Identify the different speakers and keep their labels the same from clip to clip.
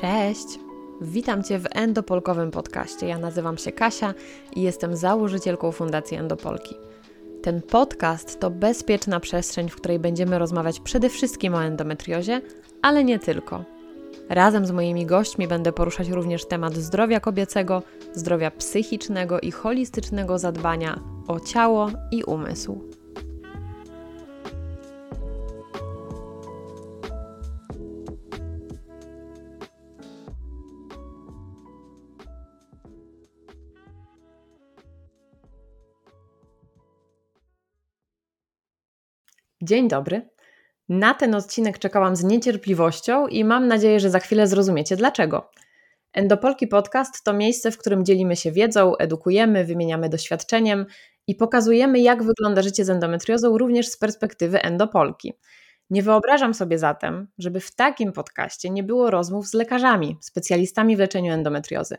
Speaker 1: Cześć! Witam Cię w Endopolkowym podcaście. Ja nazywam się Kasia i jestem założycielką Fundacji Endopolki. Ten podcast to bezpieczna przestrzeń, w której będziemy rozmawiać przede wszystkim o endometriozie, ale nie tylko. Razem z moimi gośćmi będę poruszać również temat zdrowia kobiecego, zdrowia psychicznego i holistycznego zadbania o ciało i umysł. Dzień dobry. Na ten odcinek czekałam z niecierpliwością i mam nadzieję, że za chwilę zrozumiecie dlaczego. Endopolki Podcast to miejsce, w którym dzielimy się wiedzą, edukujemy, wymieniamy doświadczeniem i pokazujemy, jak wygląda życie z endometriozą również z perspektywy endopolki. Nie wyobrażam sobie zatem, żeby w takim podcaście nie było rozmów z lekarzami, specjalistami w leczeniu endometriozy.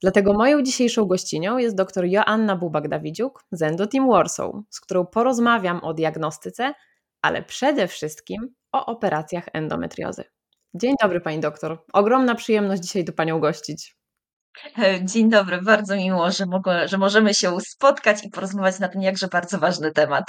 Speaker 1: Dlatego moją dzisiejszą gościnią jest dr Joanna Bubak-Dawidziuk z Endoteam Warsaw, z którą porozmawiam o diagnostyce, ale przede wszystkim o operacjach endometriozy. Dzień dobry Pani doktor. Ogromna przyjemność dzisiaj tu Panią gościć.
Speaker 2: Dzień dobry, bardzo miło, że, mogę, że możemy się spotkać i porozmawiać na ten jakże bardzo ważny temat.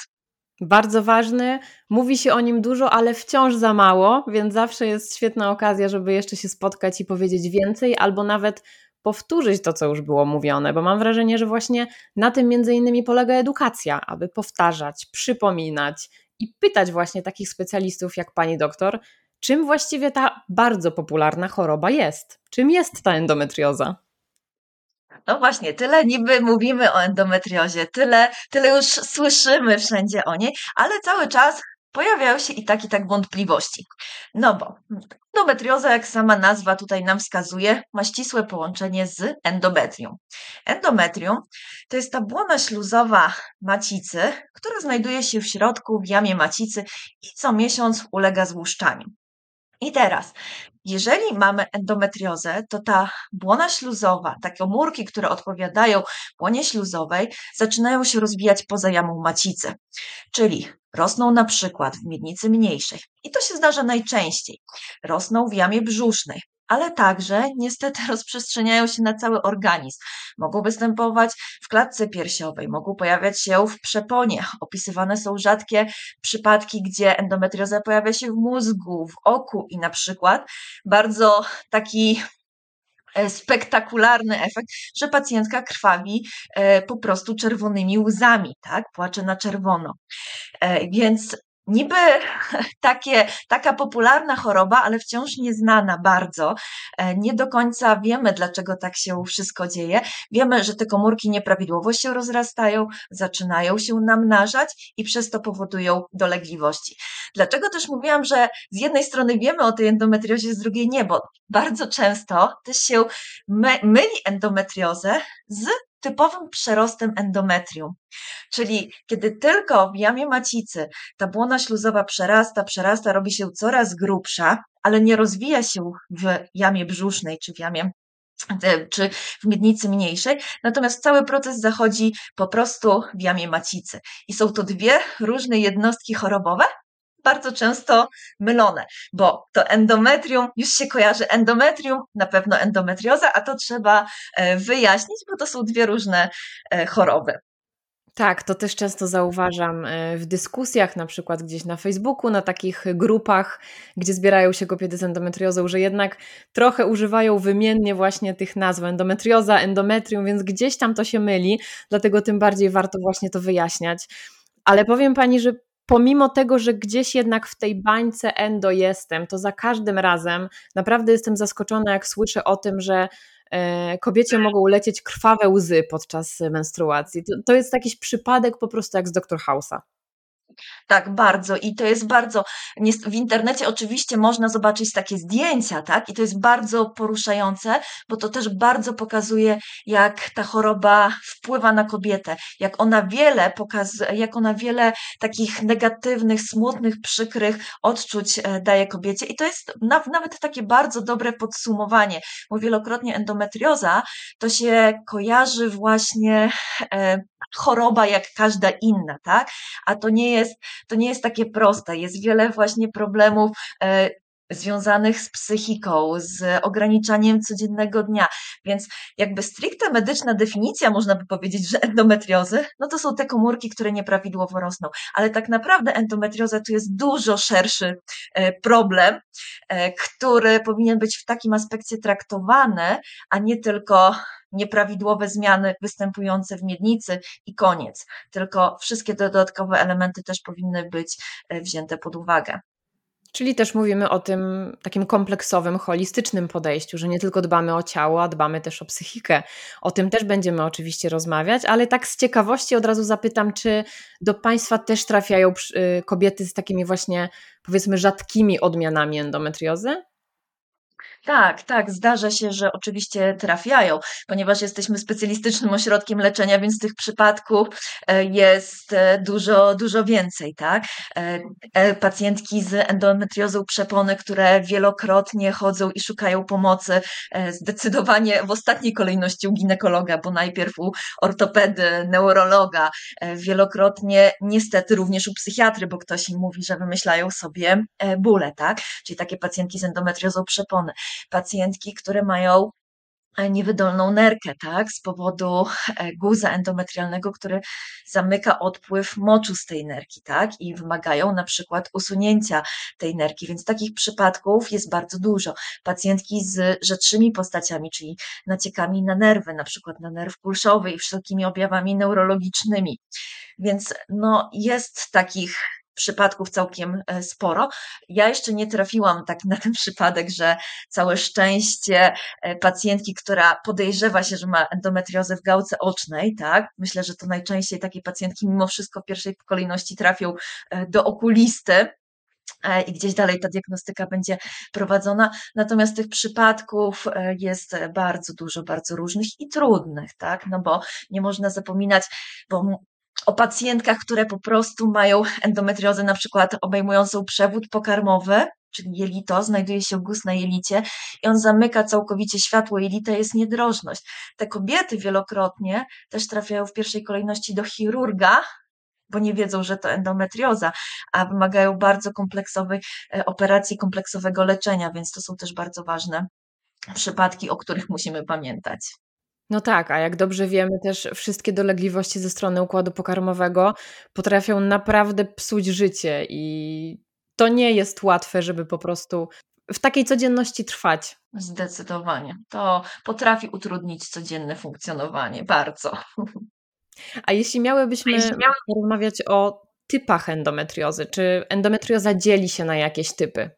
Speaker 1: Bardzo ważny, mówi się o nim dużo, ale wciąż za mało, więc zawsze jest świetna okazja, żeby jeszcze się spotkać i powiedzieć więcej, albo nawet powtórzyć to, co już było mówione, bo mam wrażenie, że właśnie na tym między innymi polega edukacja, aby powtarzać, przypominać i pytać właśnie takich specjalistów jak pani doktor, czym właściwie ta bardzo popularna choroba jest? Czym jest ta endometrioza?
Speaker 2: No właśnie, tyle niby mówimy o endometriozie, tyle, tyle już słyszymy wszędzie o niej, ale cały czas pojawiają się i tak i tak wątpliwości. No bo endometrioza, jak sama nazwa tutaj nam wskazuje, ma ścisłe połączenie z endometrium. Endometrium to jest ta błona śluzowa macicy, która znajduje się w środku w jamie macicy i co miesiąc ulega złuszczaniu. I teraz, jeżeli mamy endometriozę, to ta błona śluzowa, takie komórki, które odpowiadają błonie śluzowej, zaczynają się rozwijać poza jamą macicy. Czyli rosną na przykład w miednicy mniejszej. I to się zdarza najczęściej. Rosną w jamie brzusznej, ale także niestety rozprzestrzeniają się na cały organizm. Mogą występować w klatce piersiowej, mogą pojawiać się w przeponie. Opisywane są rzadkie przypadki, gdzie endometrioza pojawia się w mózgu, w oku i na przykład bardzo taki spektakularny efekt, że pacjentka krwawi e, po prostu czerwonymi łzami, tak? Płacze na czerwono. E, więc niby takie, taka popularna choroba, ale wciąż nieznana bardzo. E, nie do końca wiemy, dlaczego tak się wszystko dzieje. Wiemy, że te komórki nieprawidłowo się rozrastają, zaczynają się namnażać i przez to powodują dolegliwości. Dlaczego też mówiłam, że z jednej strony wiemy o tej endometriozie, z drugiej nie, bo bardzo często też się my, myli endometriozę z typowym przerostem endometrium. Czyli kiedy tylko w jamie macicy ta błona śluzowa przerasta, przerasta, robi się coraz grubsza, ale nie rozwija się w jamie brzusznej czy w jamie e, czy w miednicy mniejszej, natomiast cały proces zachodzi po prostu w jamie macicy. I są to dwie różne jednostki chorobowe, bardzo często mylone, bo to endometrium już się kojarzy endometrium, na pewno endometrioza, a to trzeba e, wyjaśnić, bo to są dwie różne e, choroby.
Speaker 1: Tak, to też często zauważam e, w dyskusjach, na przykład gdzieś na Facebooku, na takich grupach, gdzie zbierają się kobiety z endometriozą, że jednak trochę używają wymiennie właśnie tych nazw endometrioza, endometrium, więc gdzieś tam to się myli, dlatego tym bardziej warto właśnie to wyjaśniać. Ale powiem Pani, że pomimo tego, że gdzieś jednak w tej bańce endo jestem, to za każdym razem naprawdę jestem zaskoczona, jak słyszę o tym, że e, kobiecie mogą lecieć krwawe łzy podczas menstruacji. To, to jest jakiś przypadek po prostu jak z Dr. House'a.
Speaker 2: Tak, bardzo. I to jest bardzo. W internecie oczywiście można zobaczyć takie zdjęcia, tak? I to jest bardzo poruszające, bo to też bardzo pokazuje, jak ta choroba wpływa na kobietę, jak ona wiele pokazuje, jak ona wiele takich negatywnych, smutnych, przykrych odczuć e, daje kobiecie. I to jest nawet takie bardzo dobre podsumowanie, bo wielokrotnie endometrioza to się kojarzy właśnie e, choroba jak każda inna, tak? A to nie jest, to nie jest takie proste. Jest wiele właśnie problemów e, związanych z psychiką, z ograniczaniem codziennego dnia. Więc jakby stricte medyczna definicja, można by powiedzieć, że endometriozy, no to są te komórki, które nieprawidłowo rosną. Ale tak naprawdę endometrioza to jest dużo szerszy e, problem, e, który powinien być w takim aspekcie traktowany, a nie tylko nieprawidłowe zmiany występujące w miednicy i koniec. Tylko wszystkie dodatkowe elementy też powinny być e, wzięte pod uwagę.
Speaker 1: Czyli też mówimy o tym takim kompleksowym, holistycznym podejściu, że nie tylko dbamy o ciało, a dbamy też o psychikę. O tym też będziemy oczywiście rozmawiać, ale tak z ciekawości od razu zapytam, czy do Państwa też trafiają y, kobiety z takimi właśnie, powiedzmy, rzadkimi odmianami endometriozy?
Speaker 2: Tak, tak, zdarza się, że oczywiście trafiają, ponieważ jesteśmy specjalistycznym ośrodkiem leczenia, więc tych przypadków e, jest e, dużo, dużo więcej, tak? E, pacjentki z endometriozą przepony, które wielokrotnie chodzą i szukają pomocy, zdecydowanie w ostatniej kolejności u ginekologa, bo najpierw u ortopedy, neurologa, wielokrotnie niestety również u psychiatry, bo ktoś im mówi, że wymyślają sobie bóle, tak? Czyli takie pacjentki z endometriozą przepony pacjentki, które mają e, niewydolną nerkę, tak, z powodu e, guza endometrialnego, który zamyka odpływ moczu z tej nerki, tak, i wymagają na przykład usunięcia tej nerki, więc takich przypadków jest bardzo dużo. Pacjentki z rzadszymi postaciami, czyli naciekami na nerwy, na przykład na nerw pulszowy i wszelkimi objawami neurologicznymi. Więc no, jest takich przypadków całkiem e, sporo. Ja jeszcze nie trafiłam tak na ten przypadek, że całe szczęście e, pacjentki, która podejrzewa się, że ma endometriozę w gałce ocznej, tak? Myślę, że to najczęściej takie pacjentki mimo wszystko w pierwszej kolejności trafią e, do okulisty, i gdzieś dalej ta diagnostyka będzie prowadzona. Natomiast tych przypadków jest bardzo dużo, bardzo różnych i trudnych, tak? No bo nie można zapominać, bo o pacjentkach, które po prostu mają endometriozę na przykład obejmującą przewód pokarmowy, czyli jelito, znajduje się guz na jelicie i on zamyka całkowicie światło jelita, jest niedrożność. Te kobiety wielokrotnie też trafiają w pierwszej kolejności do chirurga, bo nie wiedzą, że to endometrioza, a wymagają bardzo kompleksowej e, operacji, kompleksowego leczenia, więc to są też bardzo ważne przypadki, o których musimy pamiętać.
Speaker 1: No tak, a jak dobrze wiemy, też wszystkie dolegliwości ze strony układu pokarmowego potrafią naprawdę psuć życie i to nie jest łatwe, żeby po prostu w takiej codzienności trwać.
Speaker 2: Zdecydowanie. To potrafi utrudnić codzienne funkcjonowanie bardzo.
Speaker 1: A jeśli miałybyśmy jeśli miały... porozmawiać o typach endometriozy, czy endometrioza dzieli się na jakieś typy?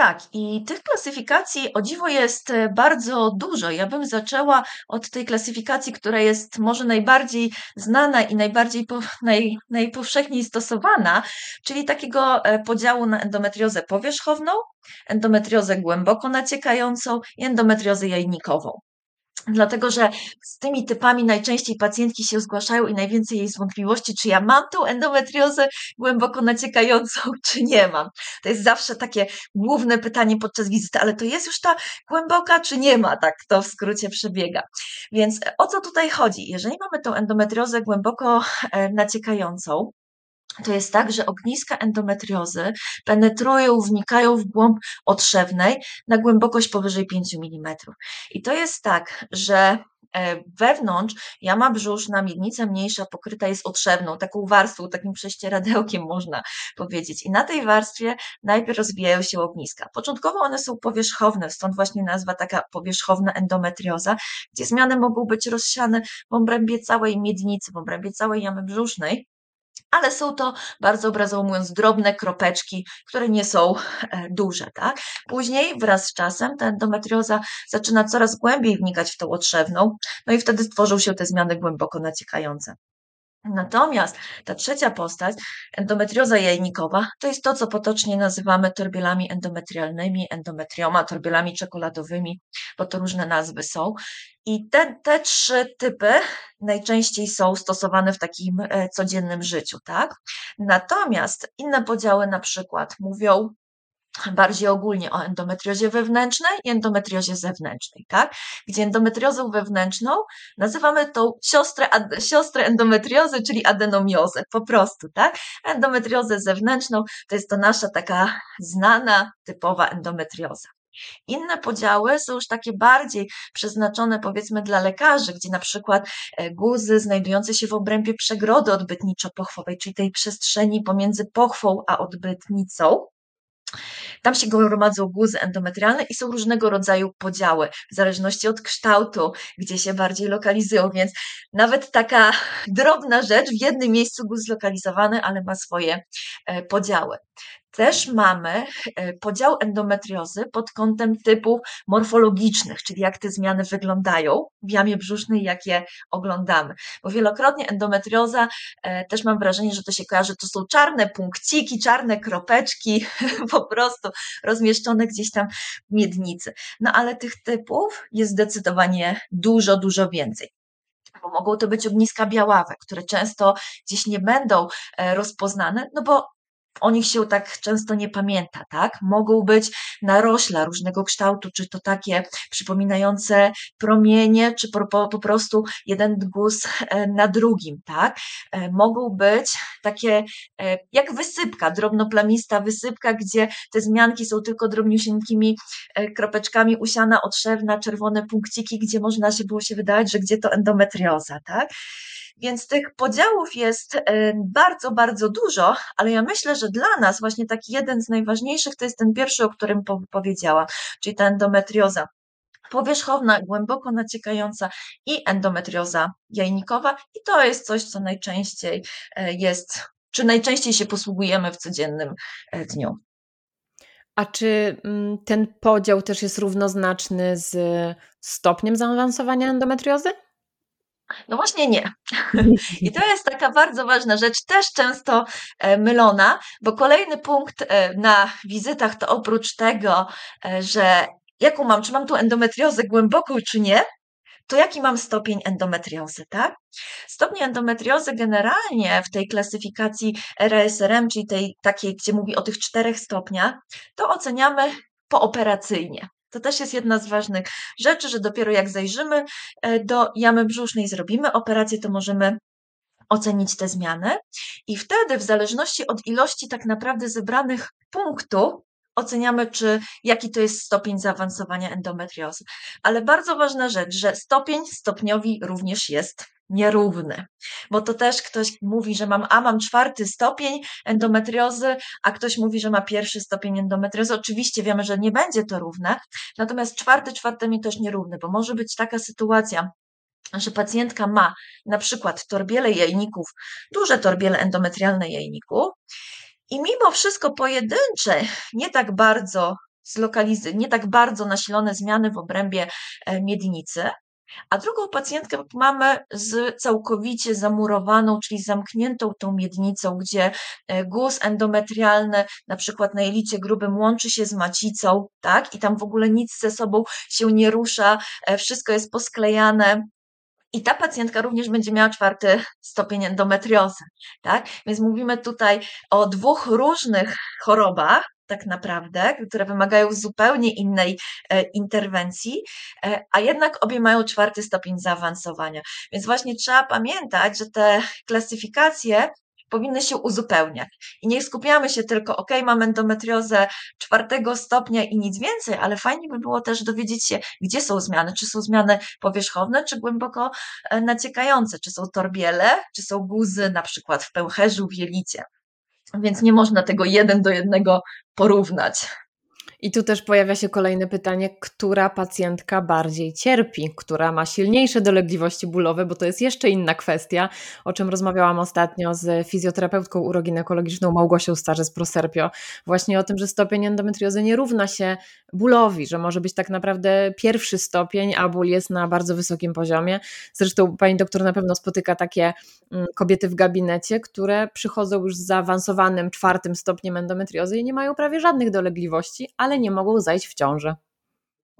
Speaker 2: Tak, i tych klasyfikacji o dziwo jest e, bardzo dużo. Ja bym zaczęła od tej klasyfikacji, która jest może najbardziej znana i najbardziej po, naj, najpowszechniej stosowana, czyli takiego e, podziału na endometriozę powierzchowną, endometriozę głęboko naciekającą i endometriozę jajnikową. Dlatego, że z tymi typami najczęściej pacjentki się zgłaszają i najwięcej jest wątpliwości, czy ja mam tą endometriozę głęboko naciekającą, czy nie mam. To jest zawsze takie główne pytanie podczas wizyty, ale to jest już ta głęboka, czy nie ma, tak to w skrócie przebiega. Więc o co tutaj chodzi? Jeżeli mamy tą endometriozę głęboko e, naciekającą, to jest tak, że ogniska endometriozy penetrują, wnikają w głąb otrzewnej na głębokość powyżej 5 mm. I to jest tak, że e, wewnątrz jama brzuszna, miednica mniejsza pokryta jest otrzewną, taką warstwą, takim prześcieradełkiem można powiedzieć. I na tej warstwie najpierw rozwijają się ogniska. Początkowo one są powierzchowne, stąd właśnie nazwa taka powierzchowna endometrioza, gdzie zmiany mogą być rozsiane w obrębie całej miednicy, w obrębie całej jamy brzusznej ale są to bardzo obrazowo mówiąc drobne kropeczki, które nie są e, duże. Tak? Później wraz z czasem ta endometrioza zaczyna coraz głębiej wnikać w tą otrzewną, no i wtedy tworzą się te zmiany głęboko naciekające. Natomiast ta trzecia postać, endometrioza jajnikowa, to jest to, co potocznie nazywamy torbielami endometrialnymi, endometrioma, torbielami czekoladowymi, bo to różne nazwy są. I te, te trzy typy najczęściej są stosowane w takim e, codziennym życiu, tak? Natomiast inne podziały na przykład mówią bardziej ogólnie o endometriozie wewnętrznej i endometriozie zewnętrznej, tak? Gdzie endometriozą wewnętrzną nazywamy tą siostrę, siostrę endometriozy, czyli adenomiozę, po prostu, tak? Endometriozę zewnętrzną to jest to nasza taka znana, typowa endometrioza. Inne podziały są już takie bardziej przeznaczone powiedzmy dla lekarzy, gdzie na przykład e, guzy znajdujące się w obrębie przegrody odbytniczo-pochwowej, czyli tej przestrzeni pomiędzy pochwą a odbytnicą, tam się gromadzą guzy endometrialne i są różnego rodzaju podziały, w zależności od kształtu, gdzie się bardziej lokalizują, więc nawet taka drobna rzecz w jednym miejscu guz zlokalizowany, ale ma swoje e, podziały. Też mamy e, podział endometriozy pod kątem typów morfologicznych, czyli jak te zmiany wyglądają w jamie brzusznej, jak je oglądamy. Bo wielokrotnie endometrioza, e, też mam wrażenie, że to się kojarzy, to są czarne punkciki, czarne kropeczki, po prostu rozmieszczone gdzieś tam w miednicy. No ale tych typów jest zdecydowanie dużo, dużo więcej bo mogą to być ogniska białawe, które często gdzieś nie będą e, rozpoznane, no bo o nich się tak często nie pamięta, tak? Mogą być narośla różnego kształtu, czy to takie przypominające promienie, czy po, po, prostu jeden guz e, na drugim, tak? E, mogą być takie e, jak wysypka, drobnoplamista wysypka, gdzie te zmianki są tylko drobniusieńkimi kropeczkami usiana, otrzewna, czerwone punkciki, gdzie można się było się wydawać, że gdzie to endometrioza, tak? Więc tych podziałów jest bardzo, bardzo dużo, ale ja myślę, że dla nas właśnie taki jeden z najważniejszych to jest ten pierwszy, o którym powiedziałam, czyli ta endometrioza powierzchowna, głęboko naciekająca i endometrioza jajnikowa i to jest coś, co najczęściej e, jest, czy najczęściej się posługujemy w codziennym e, dniu.
Speaker 1: A czy mm, ten podział też jest równoznaczny z stopniem zaawansowania endometriozy?
Speaker 2: No właśnie nie. I to jest taka bardzo ważna rzecz, też często e, mylona, bo kolejny punkt e, na wizytach to oprócz tego, e, że jaką mam, czy mam tu endometriozę głęboką, czy nie, to jaki mam stopień endometriozy, tak? Stopień endometriozy generalnie w tej klasyfikacji RSRM, czyli tej takiej, gdzie mówi o tych czterech stopniach, to oceniamy pooperacyjnie. To też jest jedna z ważnych rzeczy, że dopiero jak zajrzymy e, do jamy brzusznej, zrobimy operację, to możemy ocenić te zmiany. I wtedy, w zależności od ilości tak naprawdę zebranych punktów, oceniamy, czy jaki to jest stopień zaawansowania endometriozy. Ale bardzo ważna rzecz, że stopień stopniowi również jest nierówny, bo to też ktoś mówi, że mam, a mam czwarty stopień endometriozy, a ktoś mówi, że ma pierwszy stopień endometriozy. Oczywiście wiemy, że nie będzie to równe, natomiast czwarty czwartemu też nierówny, bo może być taka sytuacja, że pacjentka ma na przykład torbiele jajników, duże torbiele endometrialne jajniku i mimo wszystko pojedyncze, nie tak bardzo zlokalizy, nie tak bardzo nasilone zmiany w obrębie e, miednicy, a drugą pacjentkę mamy z całkowicie zamurowaną, czyli zamkniętą tą miednicą, gdzie e, guz endometrialny, na przykład na jelicie grubym, łączy się z macicą, tak? I tam w ogóle nic ze sobą się nie rusza, e, wszystko jest posklejane. I ta pacjentka również będzie miała czwarty stopień endometriozy, tak? Więc mówimy tutaj o dwóch różnych chorobach, tak naprawdę, które wymagają zupełnie innej e, interwencji, e, a jednak obie mają czwarty stopień zaawansowania. Więc właśnie trzeba pamiętać, że te klasyfikacje powinny się uzupełniać. I nie skupiamy się tylko, ok, mam endometriozę czwartego stopnia i nic więcej, ale fajnie by było też dowiedzieć się, gdzie są zmiany. Czy są zmiany powierzchowne, czy głęboko e, naciekające, czy są torbiele, czy są guzy, na przykład w pęcherzu, w jelicie. Więc nie można tego jeden do jednego porównać.
Speaker 1: I tu też pojawia się kolejne pytanie, która pacjentka bardziej cierpi, która ma silniejsze dolegliwości bólowe, bo to jest jeszcze inna kwestia, o czym rozmawiałam ostatnio z fizjoterapeutką uroginekologiczną Małgosią Starzec Proserpio, właśnie o tym, że stopień endometriozy nie równa się bólowi, że może być tak naprawdę pierwszy stopień, a ból jest na bardzo wysokim poziomie. Zresztą pani doktor na pewno spotyka takie mm, kobiety w gabinecie, które przychodzą już z zaawansowanym czwartym stopniem endometriozy i nie mają prawie żadnych dolegliwości, ale nie mogą zajść w ciąży.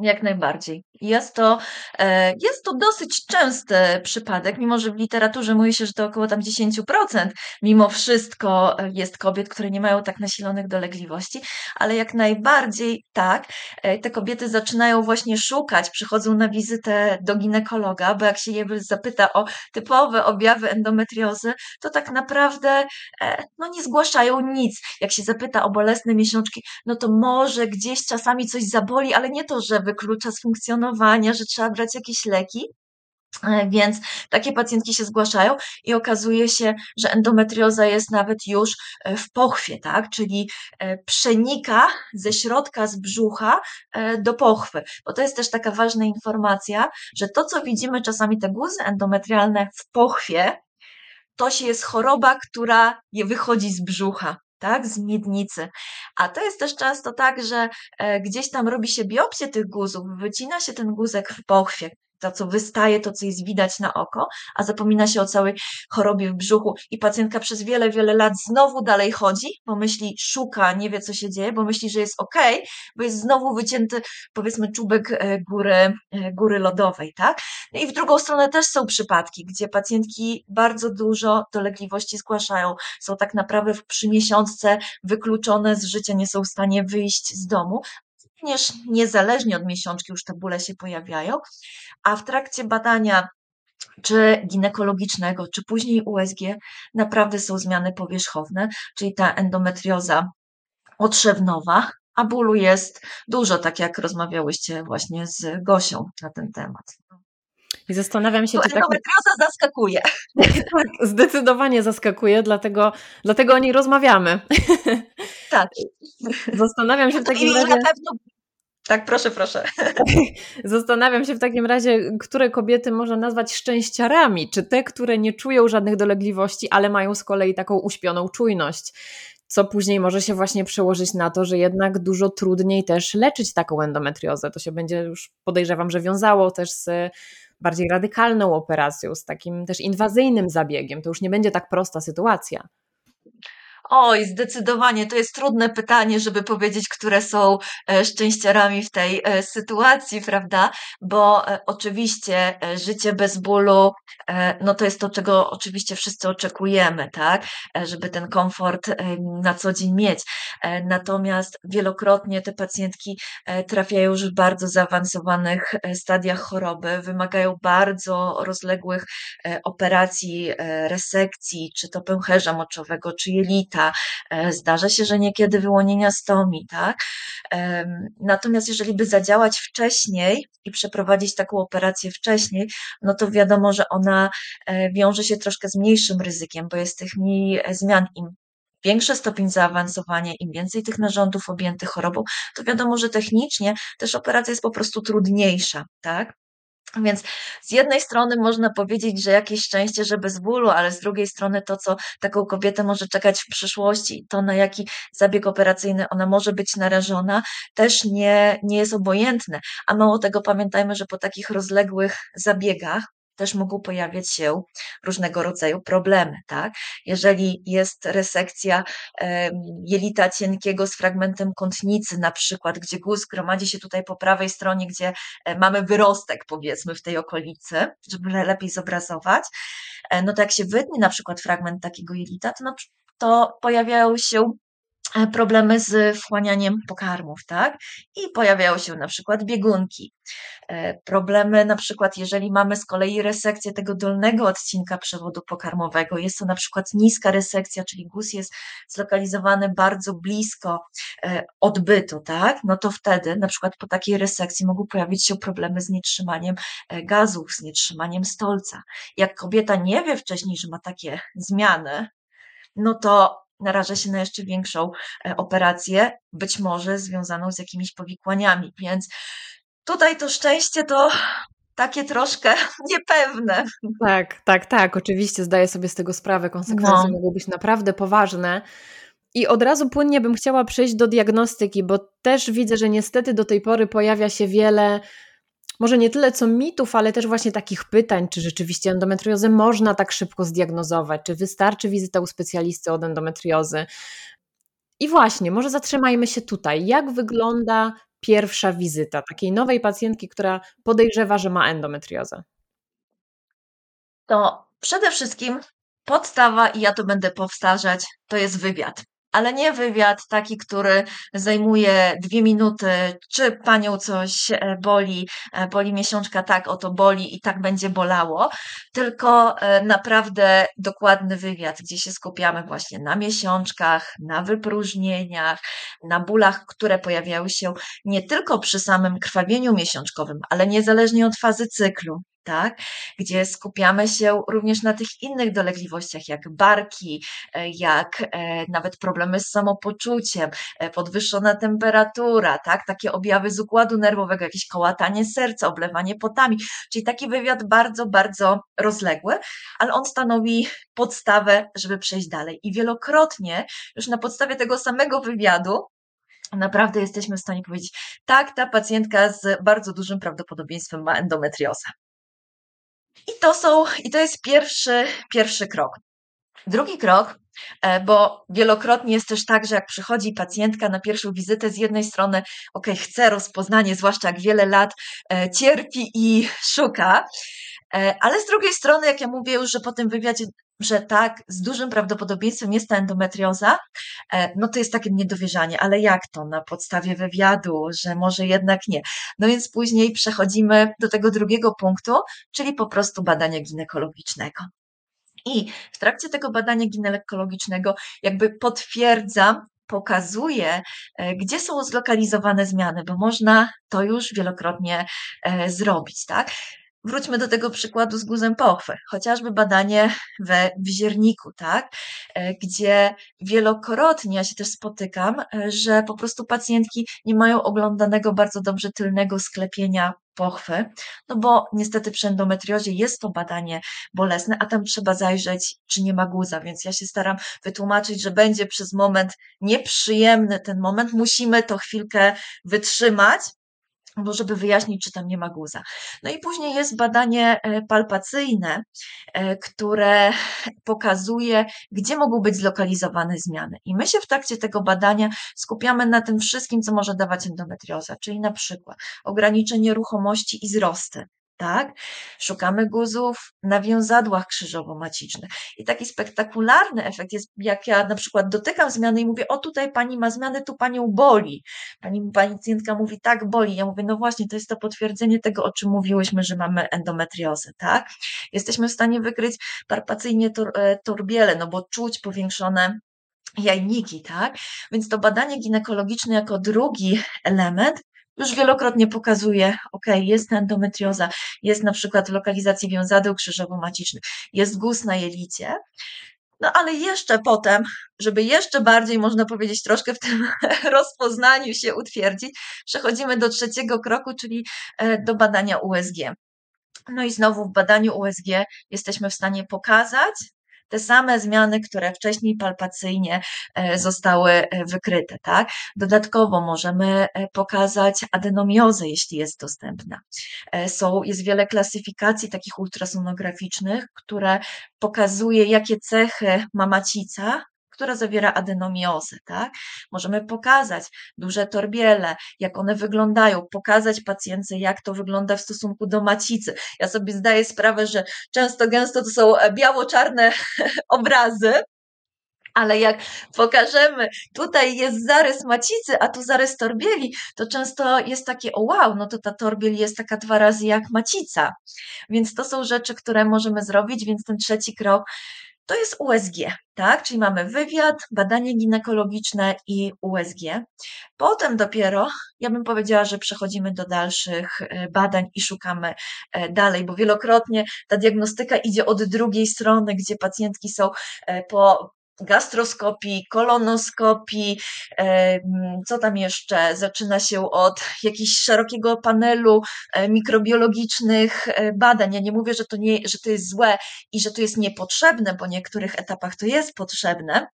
Speaker 2: Jak najbardziej. Jest to, e, jest to dosyć częsty przypadek, mimo że w literaturze mówi się, że to około tam 10%, mimo wszystko e, jest kobiet, które nie mają tak nasilonych dolegliwości, ale jak najbardziej tak, e, te kobiety zaczynają właśnie szukać, przychodzą na wizytę do ginekologa, bo jak się je zapyta o typowe objawy endometriozy, to tak naprawdę no nie zgłaszają nic. Jak się zapyta o bolesne miesiączki, no to może gdzieś czasami coś zaboli, ale nie to, że wyklucza z funkcjonowania, że trzeba brać jakieś leki. E, więc takie pacjentki się zgłaszają i okazuje się, że endometrioza jest nawet już e, w pochwie, tak? czyli e, przenika ze środka, z brzucha do pochwy. Bo to jest też taka ważna informacja, że to, co widzimy czasami, te guzy endometrialne w pochwie, to się jest choroba, która wychodzi z brzucha tak, z miednicy. A to jest też często tak, że e, gdzieś tam robi się biopsję tych guzów, wycina się ten guzek w pochwie, to, co wystaje, to, co jest widać na oko, a zapomina się o całej chorobie w brzuchu i pacjentka przez wiele, wiele lat znowu dalej chodzi, bo myśli, szuka, nie wie, co się dzieje, bo myśli, że jest ok, bo jest znowu wycięty, powiedzmy, czubek e, góry, e, góry lodowej, tak? No i w drugą stronę też są przypadki, gdzie pacjentki bardzo dużo dolegliwości zgłaszają, są tak naprawdę przy miesiączce wykluczone z życia, nie są w stanie wyjść z domu, również niezależnie od miesiączki już te bóle się pojawiają, a w trakcie badania czy ginekologicznego, czy później USG, naprawdę są zmiany powierzchowne, czyli ta endometrioza otrzewnowa, a bólu jest dużo, tak jak rozmawiałyście właśnie z Gosią na ten temat.
Speaker 1: I zastanawiam się,
Speaker 2: to czy endometrioza tak... zaskakuje.
Speaker 1: tak, zdecydowanie zaskakuje, dlatego, dlatego o niej rozmawiamy.
Speaker 2: Tak.
Speaker 1: Zastanawiam się w takim razie...
Speaker 2: Na pewno tak, proszę, proszę.
Speaker 1: Zastanawiam się w takim razie, które kobiety można nazwać szczęściarami. Czy te, które nie czują żadnych dolegliwości, ale mają z kolei taką uśpioną czujność, co później może się właśnie przełożyć na to, że jednak dużo trudniej też leczyć taką endometriozę. To się będzie już, podejrzewam, że wiązało też z bardziej radykalną operacją, z takim też inwazyjnym zabiegiem. To już nie będzie tak prosta sytuacja.
Speaker 2: Oj, zdecydowanie to jest trudne pytanie, żeby powiedzieć, które są e, szczęściarami w tej e, sytuacji, prawda? Bo e, oczywiście życie bez bólu, no to jest to, czego oczywiście wszyscy oczekujemy, tak? Żeby ten komfort na co dzień mieć. Natomiast wielokrotnie te pacjentki trafiają już w bardzo zaawansowanych stadiach choroby, wymagają bardzo rozległych operacji, resekcji, czy to pęcherza moczowego, czy jelita E, zdarza się, że niekiedy wyłonienia stomi, tak? Natomiast jeżeli by zadziałać wcześniej i przeprowadzić taką operację wcześniej, no to wiadomo, że ona e, wiąże się troszkę z mniejszym ryzykiem, bo jest tych mniej e, zmian. Im większy stopień zaawansowania, im więcej tych narządów objętych chorobą, to wiadomo, że technicznie też operacja jest po prostu trudniejsza, tak? Więc z jednej strony można powiedzieć, że jakieś szczęście, że bez bólu, ale z drugiej strony to, co taką kobietę może czekać w przyszłości, to na jaki zabieg operacyjny ona może być narażona, też nie, nie jest obojętne. A mało tego, pamiętajmy, że po takich rozległych zabiegach, też mogą pojawiać się różnego rodzaju problemy, tak? Jeżeli jest resekcja jelita cienkiego z fragmentem kątnicy na przykład, gdzie guz gromadzi się tutaj po prawej stronie, gdzie e, mamy wyrostek powiedzmy w tej okolicy, żeby lepiej zobrazować, e, no to jak się wytnie na przykład fragment takiego jelita, to, to pojawiają się problemy z wchłanianiem pokarmów, tak? I pojawiają się na przykład biegunki. E, problemy na przykład, jeżeli mamy z kolei resekcję tego dolnego odcinka przewodu pokarmowego, jest to na przykład niska resekcja, czyli guz jest zlokalizowany bardzo blisko e, odbytu, tak? No to wtedy na przykład po takiej resekcji mogą pojawić się problemy z nietrzymaniem gazów, z nietrzymaniem stolca. Jak kobieta nie wie wcześniej, że ma takie zmiany, no to naraża się na jeszcze większą e, operację, być może związaną z jakimiś powikłaniami. Więc tutaj to szczęście to takie troszkę niepewne.
Speaker 1: Tak, tak, tak. Oczywiście zdaję sobie z tego sprawę. Konsekwencje no. mogą być naprawdę poważne. I od razu płynnie bym chciała przejść do diagnostyki, bo też widzę, że niestety do tej pory pojawia się wiele może nie tyle co mitów, ale też właśnie takich pytań, czy rzeczywiście endometriozę można tak szybko zdiagnozować, czy wystarczy wizyta u specjalisty od endometriozy. I właśnie, może zatrzymajmy się tutaj. Jak wygląda pierwsza wizyta takiej nowej pacjentki, która podejrzewa, że ma endometriozę?
Speaker 2: To przede wszystkim podstawa, i ja to będę powtarzać, to jest wywiad ale nie wywiad taki, który zajmuje dwie minuty, czy panią coś e, boli, e, boli miesiączka, tak, oto boli i tak będzie bolało, tylko e, naprawdę dokładny wywiad, gdzie się skupiamy właśnie na miesiączkach, na wypróżnieniach, na bólach, które pojawiały się nie tylko przy samym krwawieniu miesiączkowym, ale niezależnie od fazy cyklu tak? Gdzie skupiamy się również na tych innych dolegliwościach, jak barki, e, jak e, nawet problemy z samopoczuciem, e, podwyższona temperatura, tak? Takie objawy z układu nerwowego, jakieś kołatanie serca, oblewanie potami, czyli taki wywiad bardzo, bardzo rozległy, ale on stanowi podstawę, żeby przejść dalej. I wielokrotnie już na podstawie tego samego wywiadu naprawdę jesteśmy w stanie powiedzieć, tak, ta pacjentka z bardzo dużym prawdopodobieństwem ma endometriozę. I to są, i to jest pierwszy, pierwszy krok. Drugi krok, e, bo wielokrotnie jest też tak, że jak przychodzi pacjentka na pierwszą wizytę, z jednej strony, ok, chce rozpoznanie, zwłaszcza jak wiele lat e, cierpi i szuka, e, ale z drugiej strony, jak ja mówię już, że po tym wywiadzie że tak, z dużym prawdopodobieństwem jest ta endometrioza, e, no to jest takie niedowierzanie, ale jak to na podstawie wywiadu, że może jednak nie. No więc później przechodzimy do tego drugiego punktu, czyli po prostu badania ginekologicznego. I w trakcie tego badania ginekologicznego jakby potwierdzam, pokazuje, e, gdzie są zlokalizowane zmiany, bo można to już wielokrotnie e, zrobić, tak? Wróćmy do tego przykładu z guzem pochwy, chociażby badanie we wzierniku, tak, e, gdzie wielokrotnie ja się też spotykam, e, że po prostu pacjentki nie mają oglądanego bardzo dobrze tylnego sklepienia pochwy, no bo niestety przy endometriozie jest to badanie bolesne, a tam trzeba zajrzeć, czy nie ma guza, więc ja się staram wytłumaczyć, że będzie przez moment nieprzyjemny ten moment, musimy to chwilkę wytrzymać, bo żeby wyjaśnić, czy tam nie ma guza. No i później jest badanie e, palpacyjne, e, które pokazuje, gdzie mogą być zlokalizowane zmiany. I my się w trakcie tego badania skupiamy na tym wszystkim, co może dawać endometrioza, czyli na przykład ograniczenie ruchomości i wzrosty, tak? Szukamy guzów na wiązadłach krzyżowo-macicznych. I taki spektakularny efekt jest, jak ja na przykład dotykam zmiany i mówię, o tutaj pani ma zmiany, tu panią boli. Pani pacjentka mówi, tak, boli. Ja mówię, no właśnie, to jest to potwierdzenie tego, o czym mówiłyśmy, że mamy endometriozę, tak? Jesteśmy w stanie wykryć parpacyjnie tor, e, torbiele, no bo czuć powiększone jajniki, tak? Więc to badanie ginekologiczne jako drugi element już wielokrotnie pokazuje, ok, jest endometrioza, jest na przykład lokalizacja wiązadeł krzyżowo-macicznych, jest guz na jelicie, no ale jeszcze potem, żeby jeszcze bardziej, można powiedzieć, troszkę w tym rozpoznaniu się utwierdzić, przechodzimy do trzeciego kroku, czyli e, do badania USG. No i znowu w badaniu USG jesteśmy w stanie pokazać, te same zmiany, które wcześniej palpacyjnie e, zostały e, wykryte. Tak? Dodatkowo możemy e, pokazać adenomiozę, jeśli jest dostępna. Są, jest wiele klasyfikacji takich ultrasonograficznych, które pokazuje, jakie cechy ma macica, która zawiera adenomiozę, tak? Możemy pokazać duże torbiele, jak one wyglądają, pokazać pacjentce, jak to wygląda w stosunku do macicy. Ja sobie zdaję sprawę, że często, gęsto to są e, biało-czarne obrazy, ale jak pokażemy, tutaj jest zarys macicy, a tu zarys torbieli, to często jest takie, o wow, no to ta torbiel jest taka dwa razy jak macica. Więc to są rzeczy, które możemy zrobić, więc ten trzeci krok to jest USG, tak? Czyli mamy wywiad, badanie ginekologiczne i USG. Potem dopiero, ja bym powiedziała, że przechodzimy do dalszych e, badań i szukamy e, dalej, bo wielokrotnie ta diagnostyka idzie od drugiej strony, gdzie pacjentki są e, po gastroskopii, kolonoskopii, co tam jeszcze? Zaczyna się od jakiegoś szerokiego panelu e, mikrobiologicznych e, badań. Ja nie mówię, że to, nie, że to jest złe i że to jest niepotrzebne, bo w niektórych etapach to jest potrzebne,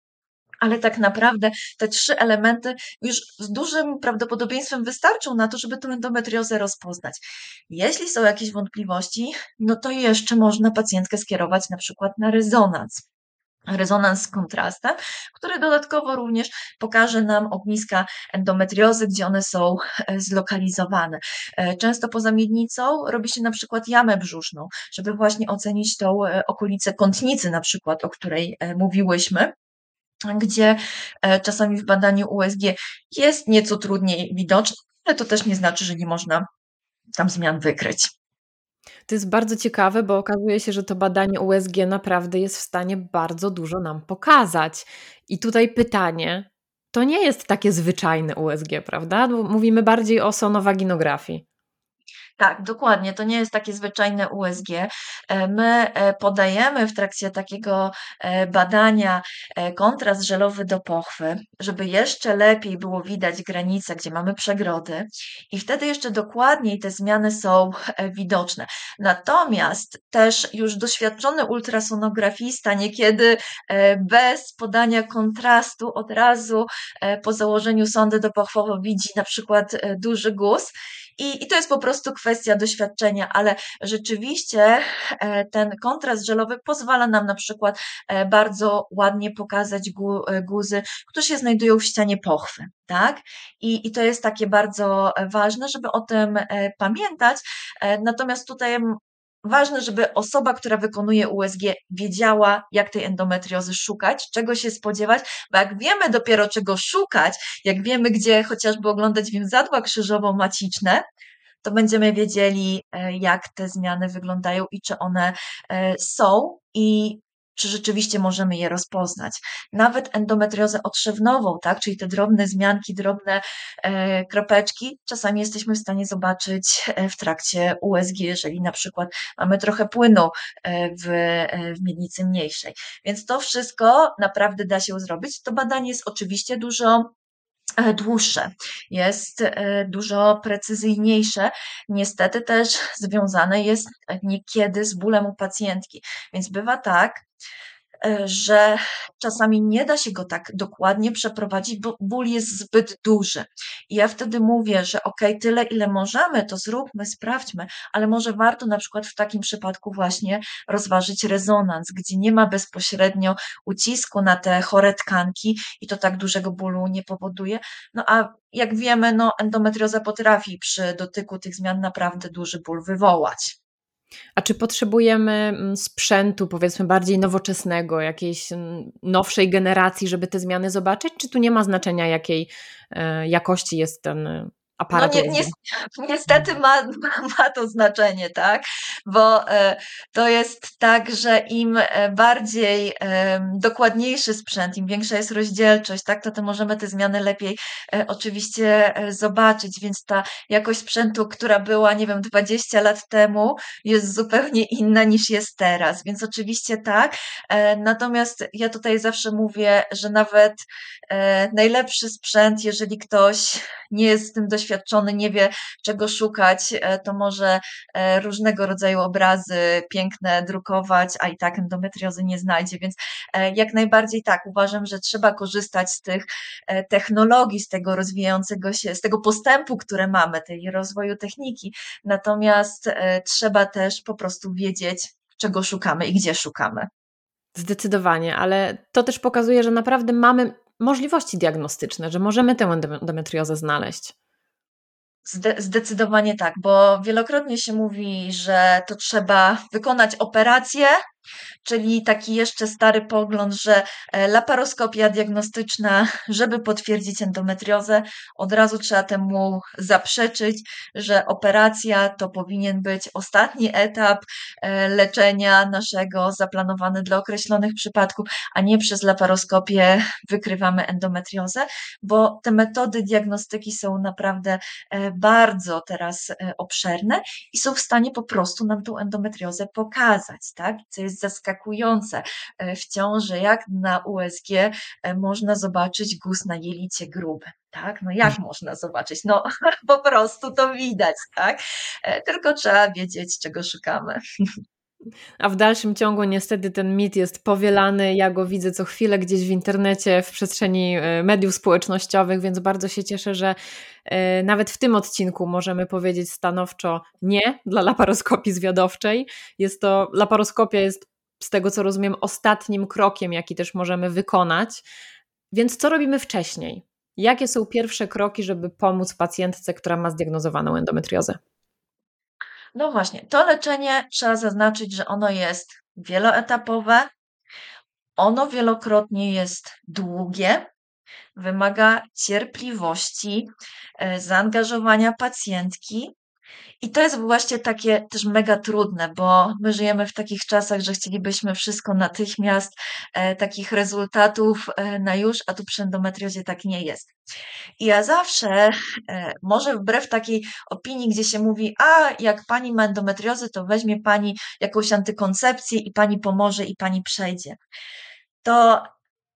Speaker 2: ale tak naprawdę te trzy elementy już z dużym prawdopodobieństwem wystarczą na to, żeby tę endometriozę rozpoznać. Jeśli są jakieś wątpliwości, no to jeszcze można pacjentkę skierować na przykład na rezonans rezonans z kontrastem, który dodatkowo również pokaże nam ogniska endometriozy, gdzie one są e, zlokalizowane. E, często poza miednicą robi się na przykład jamę brzuszną, żeby właśnie ocenić tą e, okolicę kątnicy na przykład, o której mówiłyśmy gdzie czasami w badaniu USG jest nieco trudniej widoczne, ale to też nie znaczy, że nie można tam zmian wykryć.
Speaker 1: To jest bardzo ciekawe, bo okazuje się, że to badanie USG naprawdę jest w stanie bardzo dużo nam pokazać. I tutaj pytanie, to nie jest takie zwyczajne USG, prawda? Mówimy bardziej o sonowaginografii.
Speaker 2: Tak, dokładnie. To nie jest takie zwyczajne USG. E, my e, podajemy w trakcie takiego e, badania kontrast żelowy do pochwy, żeby jeszcze lepiej było widać granice, gdzie mamy przegrody, i wtedy jeszcze dokładniej te zmiany są widoczne. Natomiast też już doświadczony ultrasonografista niekiedy bez podania kontrastu od razu po założeniu sondy dopochwowo widzi na przykład duży guz i, I to jest po prostu kwestia doświadczenia, ale rzeczywiście e, ten kontrast żelowy pozwala nam na przykład e, bardzo ładnie pokazać e, guzy, które się znajdują w ścianie pochwy. Tak? I, I to jest takie bardzo ważne, żeby o tym pamiętać. Natomiast tutaj ważne, żeby osoba, która wykonuje USG, wiedziała, jak tej endometriozy szukać, czego się spodziewać, bo jak wiemy dopiero czego szukać, jak wiemy, gdzie chociażby oglądać więzadła krzyżowo-maciczne, to będziemy wiedzieli, e, jak te zmiany wyglądają i czy one e, są. I czy rzeczywiście możemy je rozpoznać. Nawet endometriozę otrzewnową, tak, czyli te drobne zmianki, drobne e, kropeczki, czasami jesteśmy w stanie zobaczyć e, w trakcie USG, jeżeli na przykład mamy trochę płynu e, w, e, w miednicy mniejszej. Więc to wszystko naprawdę da się zrobić. To badanie jest oczywiście dużo dłuższe, jest dużo precyzyjniejsze, niestety też związane jest niekiedy z bólem u pacjentki. Więc bywa tak, E, że czasami nie da się go tak dokładnie przeprowadzić, bo ból jest zbyt duży. I ja wtedy mówię, że ok, tyle ile możemy, to zróbmy, sprawdźmy, ale może warto na przykład w takim przypadku właśnie rozważyć rezonans, gdzie nie ma bezpośrednio ucisku na te chore tkanki i to tak dużego bólu nie powoduje. No a jak wiemy, no endometrioza potrafi przy dotyku tych zmian naprawdę duży ból wywołać.
Speaker 1: A czy potrzebujemy mm, sprzętu, powiedzmy, bardziej nowoczesnego, jakiejś mm, nowszej generacji, żeby te zmiany zobaczyć? Czy tu nie ma znaczenia, jakiej e, jakości jest ten aparat.
Speaker 2: No nie, niestety ma, ma to znaczenie, tak? Bo e, to jest tak, że im e, bardziej e, dokładniejszy sprzęt, im większa jest rozdzielczość, tak, to, to możemy te zmiany lepiej oczywiście zobaczyć, więc ta jakość sprzętu, która była, nie wiem, 20 lat temu, jest zupełnie inna niż jest teraz, więc oczywiście tak. Natomiast ja tutaj zawsze mówię, że nawet najlepszy sprzęt, jeżeli ktoś nie jest z tym doświadczony, nie wie czego szukać, e, to może e, różnego rodzaju obrazy piękne drukować, a i tak endometriozy nie znajdzie, więc e, jak najbardziej tak, uważam, że trzeba korzystać z tych technologii, z tego rozwijającego się, z tego postępu, które mamy, tej rozwoju techniki, natomiast trzeba też po prostu wiedzieć, czego szukamy i gdzie szukamy.
Speaker 1: Zdecydowanie, ale to też pokazuje, że naprawdę mamy możliwości diagnostyczne, że możemy tę endometriozę znaleźć.
Speaker 2: Zdecydowanie tak, bo wielokrotnie się mówi, że to trzeba wykonać operację, czyli taki jeszcze stary pogląd, że e, laparoskopia diagnostyczna, żeby potwierdzić endometriozę, od razu trzeba temu zaprzeczyć, że operacja to powinien być ostatni etap e, leczenia naszego zaplanowany dla określonych przypadków, a nie przez laparoskopię wykrywamy endometriozę, bo te metody diagnostyki są naprawdę e, bardzo teraz obszerne i są w stanie po prostu nam tą endometriozę pokazać, tak? Co jest zaskakujące e, w ciąży, jak na USG e, można zobaczyć guz na jelicie grubym. Tak, no jak można zobaczyć? No po prostu to widać, tak? E, tylko trzeba wiedzieć, czego szukamy.
Speaker 1: A w dalszym ciągu niestety ten mit jest powielany. Ja go widzę co chwilę gdzieś w internecie, w przestrzeni mediów społecznościowych, więc bardzo się cieszę, że nawet w tym odcinku możemy powiedzieć stanowczo nie dla laparoskopii zwiadowczej. Jest to, laparoskopia jest z tego co rozumiem, ostatnim krokiem, jaki też możemy wykonać. Więc co robimy wcześniej? Jakie są pierwsze kroki, żeby pomóc pacjentce, która ma zdiagnozowaną endometriozę?
Speaker 2: No właśnie, to leczenie trzeba zaznaczyć, że ono jest wieloetapowe, ono wielokrotnie jest długie, wymaga cierpliwości, e, zaangażowania pacjentki. I to jest właśnie takie też mega trudne, bo my żyjemy w takich czasach, że chcielibyśmy wszystko natychmiast, e, takich rezultatów e, na już, a tu przy endometriozie tak nie jest. I ja zawsze, e, może wbrew takiej opinii, gdzie się mówi, a jak pani ma endometriozę, to weźmie pani jakąś antykoncepcję i pani pomoże i pani przejdzie. To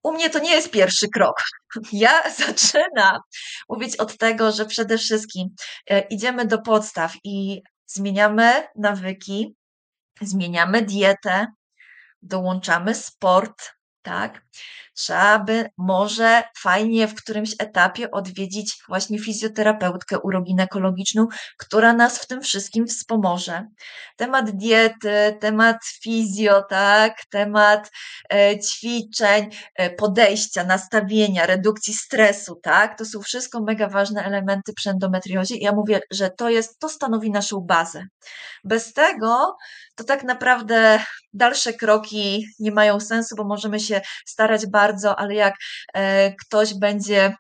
Speaker 2: u mnie to nie jest pierwszy krok. Ja zaczynam mówić od tego, że przede wszystkim e, idziemy do podstaw i zmieniamy nawyki, zmieniamy dietę, dołączamy sport, tak? Trzeba by może fajnie w którymś etapie odwiedzić właśnie fizjoterapeutkę uroginekologiczną, która nas w tym wszystkim wspomoże. Temat diety, temat fizjo, tak? Temat e, ćwiczeń, e, podejścia, nastawienia, redukcji stresu, tak? To są wszystko mega ważne elementy przy endometriozie ja mówię, że to jest, to stanowi naszą bazę. Bez tego to tak naprawdę dalsze kroki nie mają sensu, bo możemy się starać bardzo, ale jak e, ktoś będzie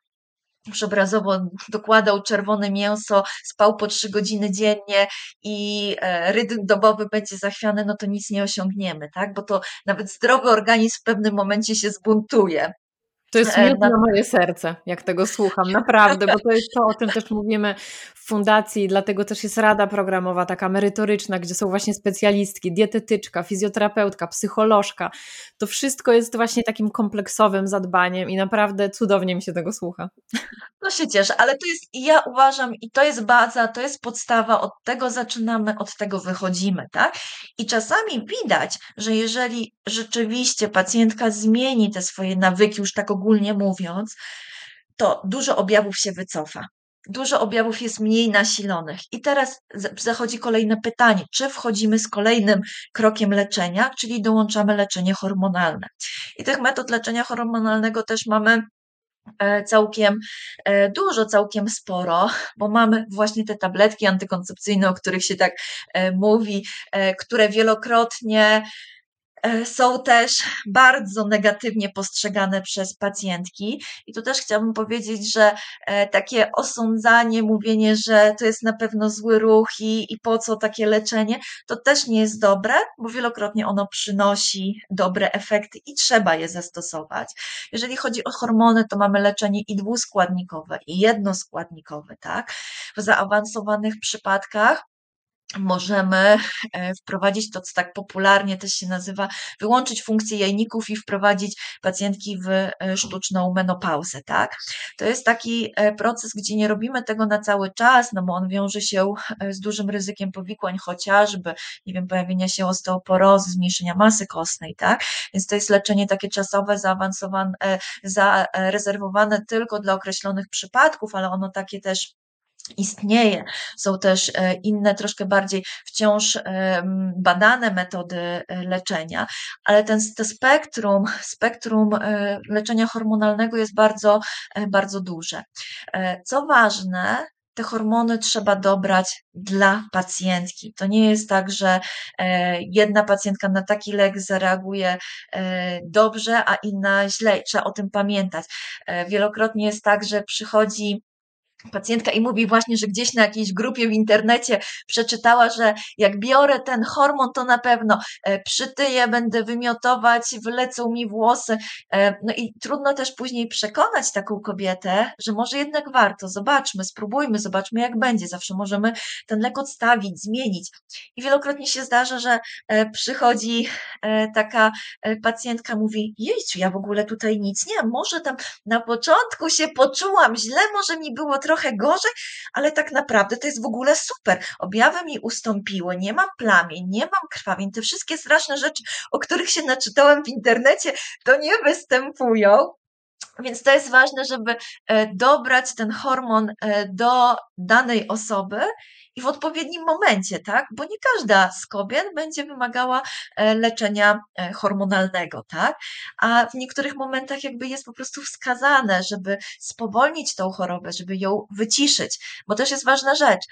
Speaker 2: już obrazowo dokładał czerwone mięso, spał po trzy godziny dziennie i e, rytm dobowy będzie zachwiany, no to nic nie osiągniemy, tak? Bo to nawet zdrowy organizm w pewnym momencie się zbuntuje.
Speaker 1: To jest miód na moje serce, jak tego słucham, naprawdę, bo to jest to, o czym też mówimy w fundacji, dlatego też jest rada programowa, taka merytoryczna, gdzie są właśnie specjalistki, dietetyczka, fizjoterapeutka, psycholożka. To wszystko jest właśnie takim kompleksowym zadbaniem i naprawdę cudownie mi się tego słucha.
Speaker 2: No się cieszę, ale to jest, ja uważam, i to jest baza, to jest podstawa, od tego zaczynamy, od tego wychodzimy, tak? I czasami widać, że jeżeli rzeczywiście pacjentka zmieni te swoje nawyki, już tak ogólnie mówiąc, to dużo objawów się wycofa. Dużo objawów jest mniej nasilonych. I teraz zachodzi kolejne pytanie: czy wchodzimy z kolejnym krokiem leczenia, czyli dołączamy leczenie hormonalne? I tych metod leczenia hormonalnego też mamy e, całkiem e, dużo, całkiem sporo, bo mamy właśnie te tabletki antykoncepcyjne, o których się tak e, mówi, które wielokrotnie są też bardzo negatywnie postrzegane przez pacjentki. I tu też chciałabym powiedzieć, że e, takie osądzanie, mówienie, że to jest na pewno zły ruch i, i po co takie leczenie, to też nie jest dobre, bo wielokrotnie ono przynosi dobre efekty i trzeba je zastosować. Jeżeli chodzi o hormony, to mamy leczenie i dwuskładnikowe, i jednoskładnikowe, tak? W zaawansowanych przypadkach możemy e, wprowadzić to, co tak popularnie też się nazywa, wyłączyć funkcję jajników i wprowadzić pacjentki w e, sztuczną menopauzę, tak? To jest taki e, proces, gdzie nie robimy tego na cały czas, no bo on wiąże się z dużym ryzykiem powikłań, chociażby, nie wiem, pojawienia się osteoporozy, zmniejszenia masy kostnej, tak? Więc to jest leczenie takie czasowe, zaawansowane, zarezerwowane tylko dla określonych przypadków, ale ono takie też istnieje. Są też e, inne, troszkę bardziej wciąż badane metody e, leczenia, ale ten, to spektrum, spektrum e, leczenia hormonalnego jest bardzo, bardzo duże. Co ważne, te hormony trzeba dobrać dla pacjentki. To nie jest tak, że jedna pacjentka na taki lek zareaguje dobrze, a inna źle. Trzeba o tym pamiętać. Wielokrotnie jest tak, że przychodzi pacjentka i mówi właśnie, że gdzieś na jakiejś grupie w internecie przeczytała, że jak biorę ten hormon, to na pewno e, przytyję, będę wymiotować, wylecą mi włosy. E, no i trudno też później przekonać taką kobietę, że może jednak warto, zobaczmy, spróbujmy, zobaczmy jak będzie. Zawsze możemy ten lek odstawić, zmienić. I wielokrotnie się zdarza, że e, przychodzi taka pacjentka, mówi, jejciu, ja w ogóle tutaj nic nie może tam na początku się poczułam źle, może mi było trochę gorzej, ale tak naprawdę to jest w ogóle super. Objawy mi ustąpiły, nie mam plamień, nie mam krwawień, te wszystkie straszne rzeczy, o których się naczytałem w internecie, to nie występują. Więc to jest ważne, żeby e, dobrać ten hormon e, do danej osoby i w odpowiednim momencie, tak? Bo nie każda z kobiet będzie wymagała e, leczenia e, hormonalnego, tak? A w niektórych momentach jakby jest po prostu wskazane, żeby spowolnić tą chorobę, żeby ją wyciszyć, bo też jest ważna rzecz.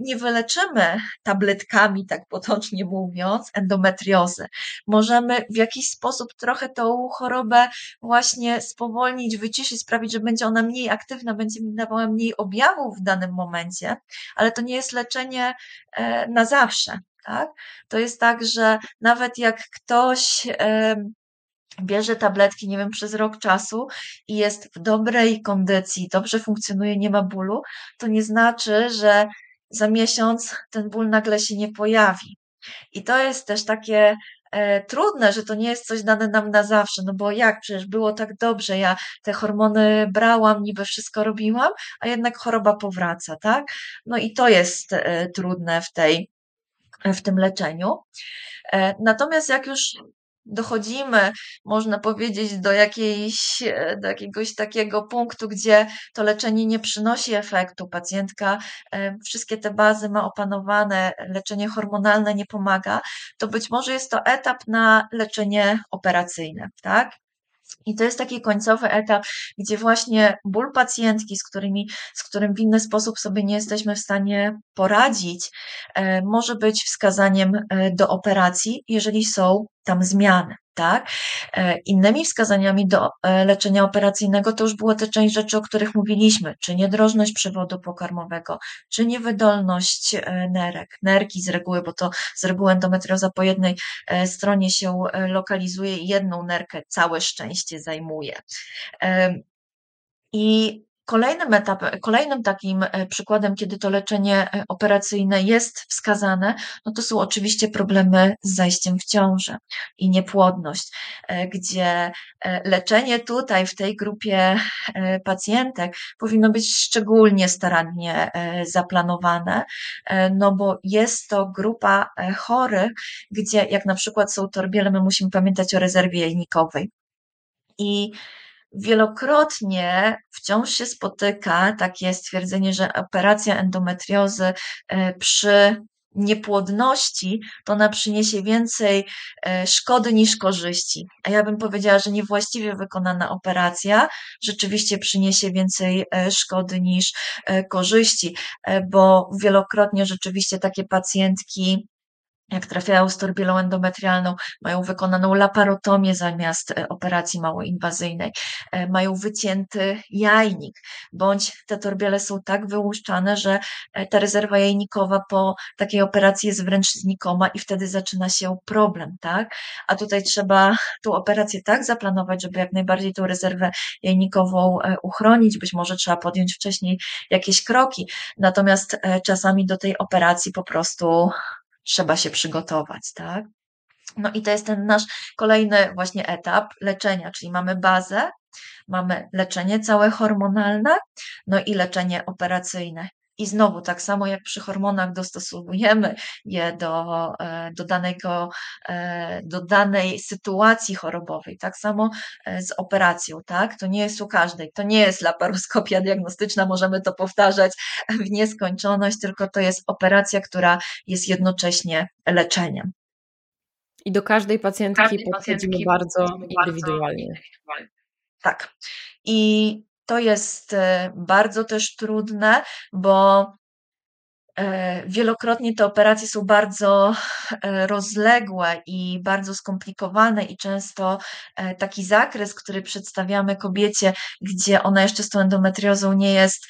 Speaker 2: Nie wyleczymy tabletkami, tak potocznie mówiąc, endometriozy. Możemy w jakiś sposób trochę tą chorobę właśnie spowolnić, wyciszyć, sprawić, że będzie ona mniej aktywna, będzie dawała mniej objawów w danym momencie, ale to nie jest leczenie e, na zawsze. Tak? To jest tak, że nawet jak ktoś bierze tabletki, nie wiem, przez rok czasu i jest w dobrej kondycji, dobrze funkcjonuje, nie ma bólu, to nie znaczy, że za miesiąc ten ból nagle się nie pojawi. I to jest też takie trudne, że to nie jest coś dane nam na zawsze, no bo jak, przecież było tak dobrze, ja te hormony brałam, niby wszystko robiłam, a jednak choroba powraca, tak? No i to jest e, trudne w tej, w tym leczeniu. E, natomiast jak już dochodzimy, można powiedzieć, do, jakiejś, e, do jakiegoś takiego punktu, gdzie to leczenie nie przynosi efektu. Pacjentka e, wszystkie te bazy ma opanowane, leczenie hormonalne nie pomaga, to być może jest to etap na leczenie operacyjne, tak? I to jest taki końcowy etap, gdzie właśnie ból pacjentki, z, którymi, z którym w inny sposób sobie nie jesteśmy w stanie poradzić, e, może być wskazaniem do operacji, jeżeli są tam zmiany. Tak? E, innymi wskazaniami do e, leczenia operacyjnego to już było te część rzeczy, o których mówiliśmy, czy niedrożność przewodu pokarmowego, czy niewydolność e, nerek, nerki z reguły, bo to z reguły endometrioza po jednej stronie się lokalizuje i jedną nerkę całe szczęście zajmuje. I Kolejnym etapem, kolejnym takim e, przykładem, kiedy to leczenie e, operacyjne jest wskazane, no to są oczywiście problemy z zajściem w ciążę i niepłodność, e, gdzie leczenie tutaj w tej grupie pacjentek powinno być szczególnie starannie zaplanowane, no bo jest to grupa chorych, gdzie jak na przykład są torbiele, my musimy pamiętać o rezerwie jajnikowej. I Wielokrotnie wciąż się spotyka takie stwierdzenie, że operacja endometriozy e, przy niepłodności, to ona przyniesie więcej e, szkody niż korzyści. A ja bym powiedziała, że niewłaściwie wykonana operacja rzeczywiście przyniesie więcej e, szkody niż korzyści, bo wielokrotnie rzeczywiście takie pacjentki jak trafiają z torbielą endometrialną, mają wykonaną laparotomię zamiast e, operacji małoinwazyjnej, e, mają wycięty jajnik, bądź te torbiele są tak wyłuszczane, że e, ta rezerwa jajnikowa po takiej operacji jest wręcz znikoma i wtedy zaczyna się problem, tak? A tutaj trzeba tą operację tak zaplanować, żeby jak najbardziej tą rezerwę jajnikową uchronić, być może trzeba podjąć wcześniej jakieś kroki, natomiast czasami do tej operacji po prostu trzeba się przygotować, tak? No i to jest ten nasz kolejny właśnie etap leczenia, czyli mamy bazę, mamy leczenie całe hormonalne, no i leczenie operacyjne. I znowu, tak samo jak przy hormonach dostosowujemy je do, e, do, danego, e, do danej sytuacji chorobowej, tak samo e, z operacją, tak? To nie jest u każdej, to nie jest laparoskopia diagnostyczna, możemy to powtarzać w nieskończoność, tylko to jest operacja, która jest jednocześnie leczeniem.
Speaker 1: I do każdej pacjentki każdej podchodzimy bardzo indywidualnie.
Speaker 2: Tak. I to jest e, bardzo też trudne, bo e, Wielokrotnie te operacje są bardzo e, rozległe i bardzo skomplikowane, i często taki zakres, który przedstawiamy kobiecie, gdzie ona jeszcze z tą endometriozą nie jest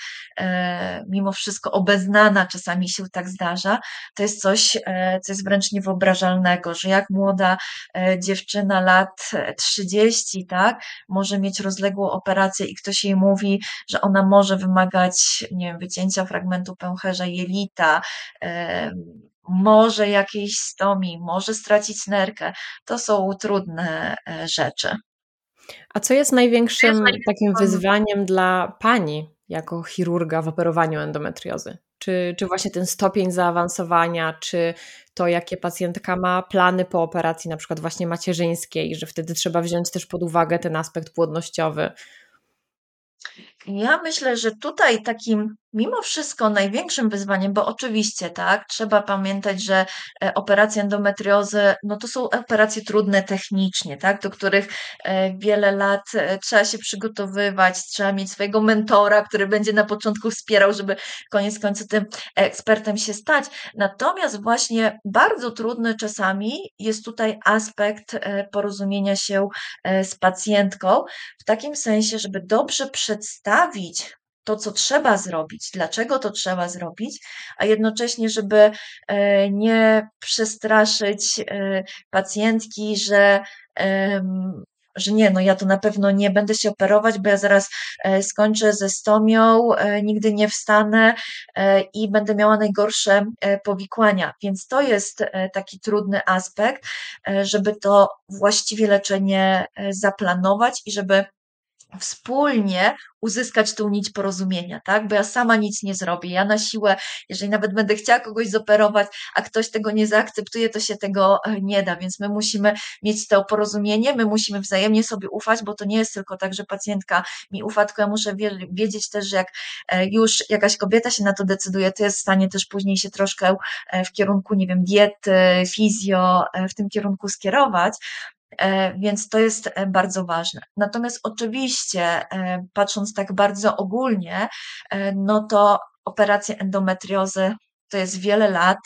Speaker 2: mimo wszystko obeznana, czasami się tak zdarza, to jest coś, e, co jest wręcz niewyobrażalnego, że jak młoda e, dziewczyna lat 30, tak, może mieć rozległą operację i ktoś jej mówi, że ona może wymagać, nie wiem, wycięcia fragmentu pęcherza jelita, może jakiejś stomii, może stracić nerkę. To są trudne rzeczy.
Speaker 1: A co jest największym takim wyzwaniem dla pani jako chirurga w operowaniu endometriozy? Czy, czy właśnie ten stopień zaawansowania, czy to, jakie pacjentka ma plany po operacji, na przykład właśnie macierzyńskiej, że wtedy trzeba wziąć też pod uwagę ten aspekt płodnościowy?
Speaker 2: Ja myślę, że tutaj takim mimo wszystko największym wyzwaniem, bo oczywiście, tak, trzeba pamiętać, że e, operacje endometriozy, no to są operacje trudne technicznie, tak, do których e, wiele lat e, trzeba się przygotowywać, trzeba mieć swojego mentora, który będzie na początku wspierał, żeby koniec końców tym ekspertem się stać. Natomiast właśnie bardzo trudny czasami jest tutaj aspekt porozumienia się z pacjentką, w takim sensie, żeby dobrze przedstawić to, co trzeba zrobić, dlaczego to trzeba zrobić, a jednocześnie, żeby e, nie przestraszyć e, pacjentki, że że nie, no ja to na pewno nie będę się operować, bo ja zaraz e, skończę ze stomią, nigdy nie wstanę i będę miała najgorsze powikłania. Więc to jest taki trudny aspekt, żeby to właściwie leczenie zaplanować i żeby wspólnie uzyskać tą nić porozumienia, tak? Bo ja sama nic nie zrobię. Ja na siłę, jeżeli nawet będę chciała kogoś zoperować, a ktoś tego nie zaakceptuje, to się tego e, nie da. Więc my musimy mieć to porozumienie, my musimy wzajemnie sobie ufać, bo to nie jest tylko tak, że pacjentka mi ufa, tylko ja muszę wiedzieć też, że jak e, już jakaś kobieta się na to decyduje, to jest w stanie też później się troszkę e, w kierunku, nie wiem, diety, fizjo, w tym kierunku skierować, więc to jest e, bardzo ważne. Natomiast oczywiście, e, patrząc tak bardzo ogólnie, no to operacje endometriozy to jest wiele lat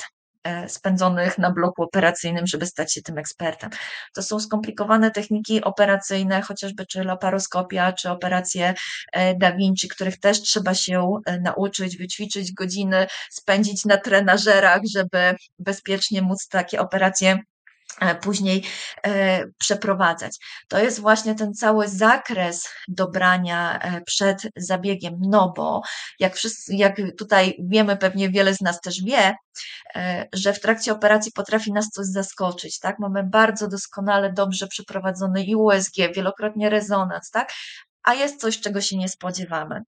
Speaker 2: spędzonych na bloku operacyjnym, żeby stać się tym ekspertem. To są skomplikowane techniki operacyjne, chociażby czy laparoskopia, czy operacje Da Vinci, których też trzeba się nauczyć, wyćwiczyć godziny, spędzić na trenażerach, żeby bezpiecznie móc takie operacje E, później e, przeprowadzać. To jest właśnie ten cały zakres dobrania e, przed zabiegiem, no bo jak, wszyscy, jak tutaj wiemy, pewnie wiele z nas też wie, że w trakcie operacji potrafi nas coś zaskoczyć, tak? Mamy bardzo doskonale, dobrze przeprowadzony i USG, wielokrotnie rezonans, tak? A jest coś, czego się nie spodziewamy.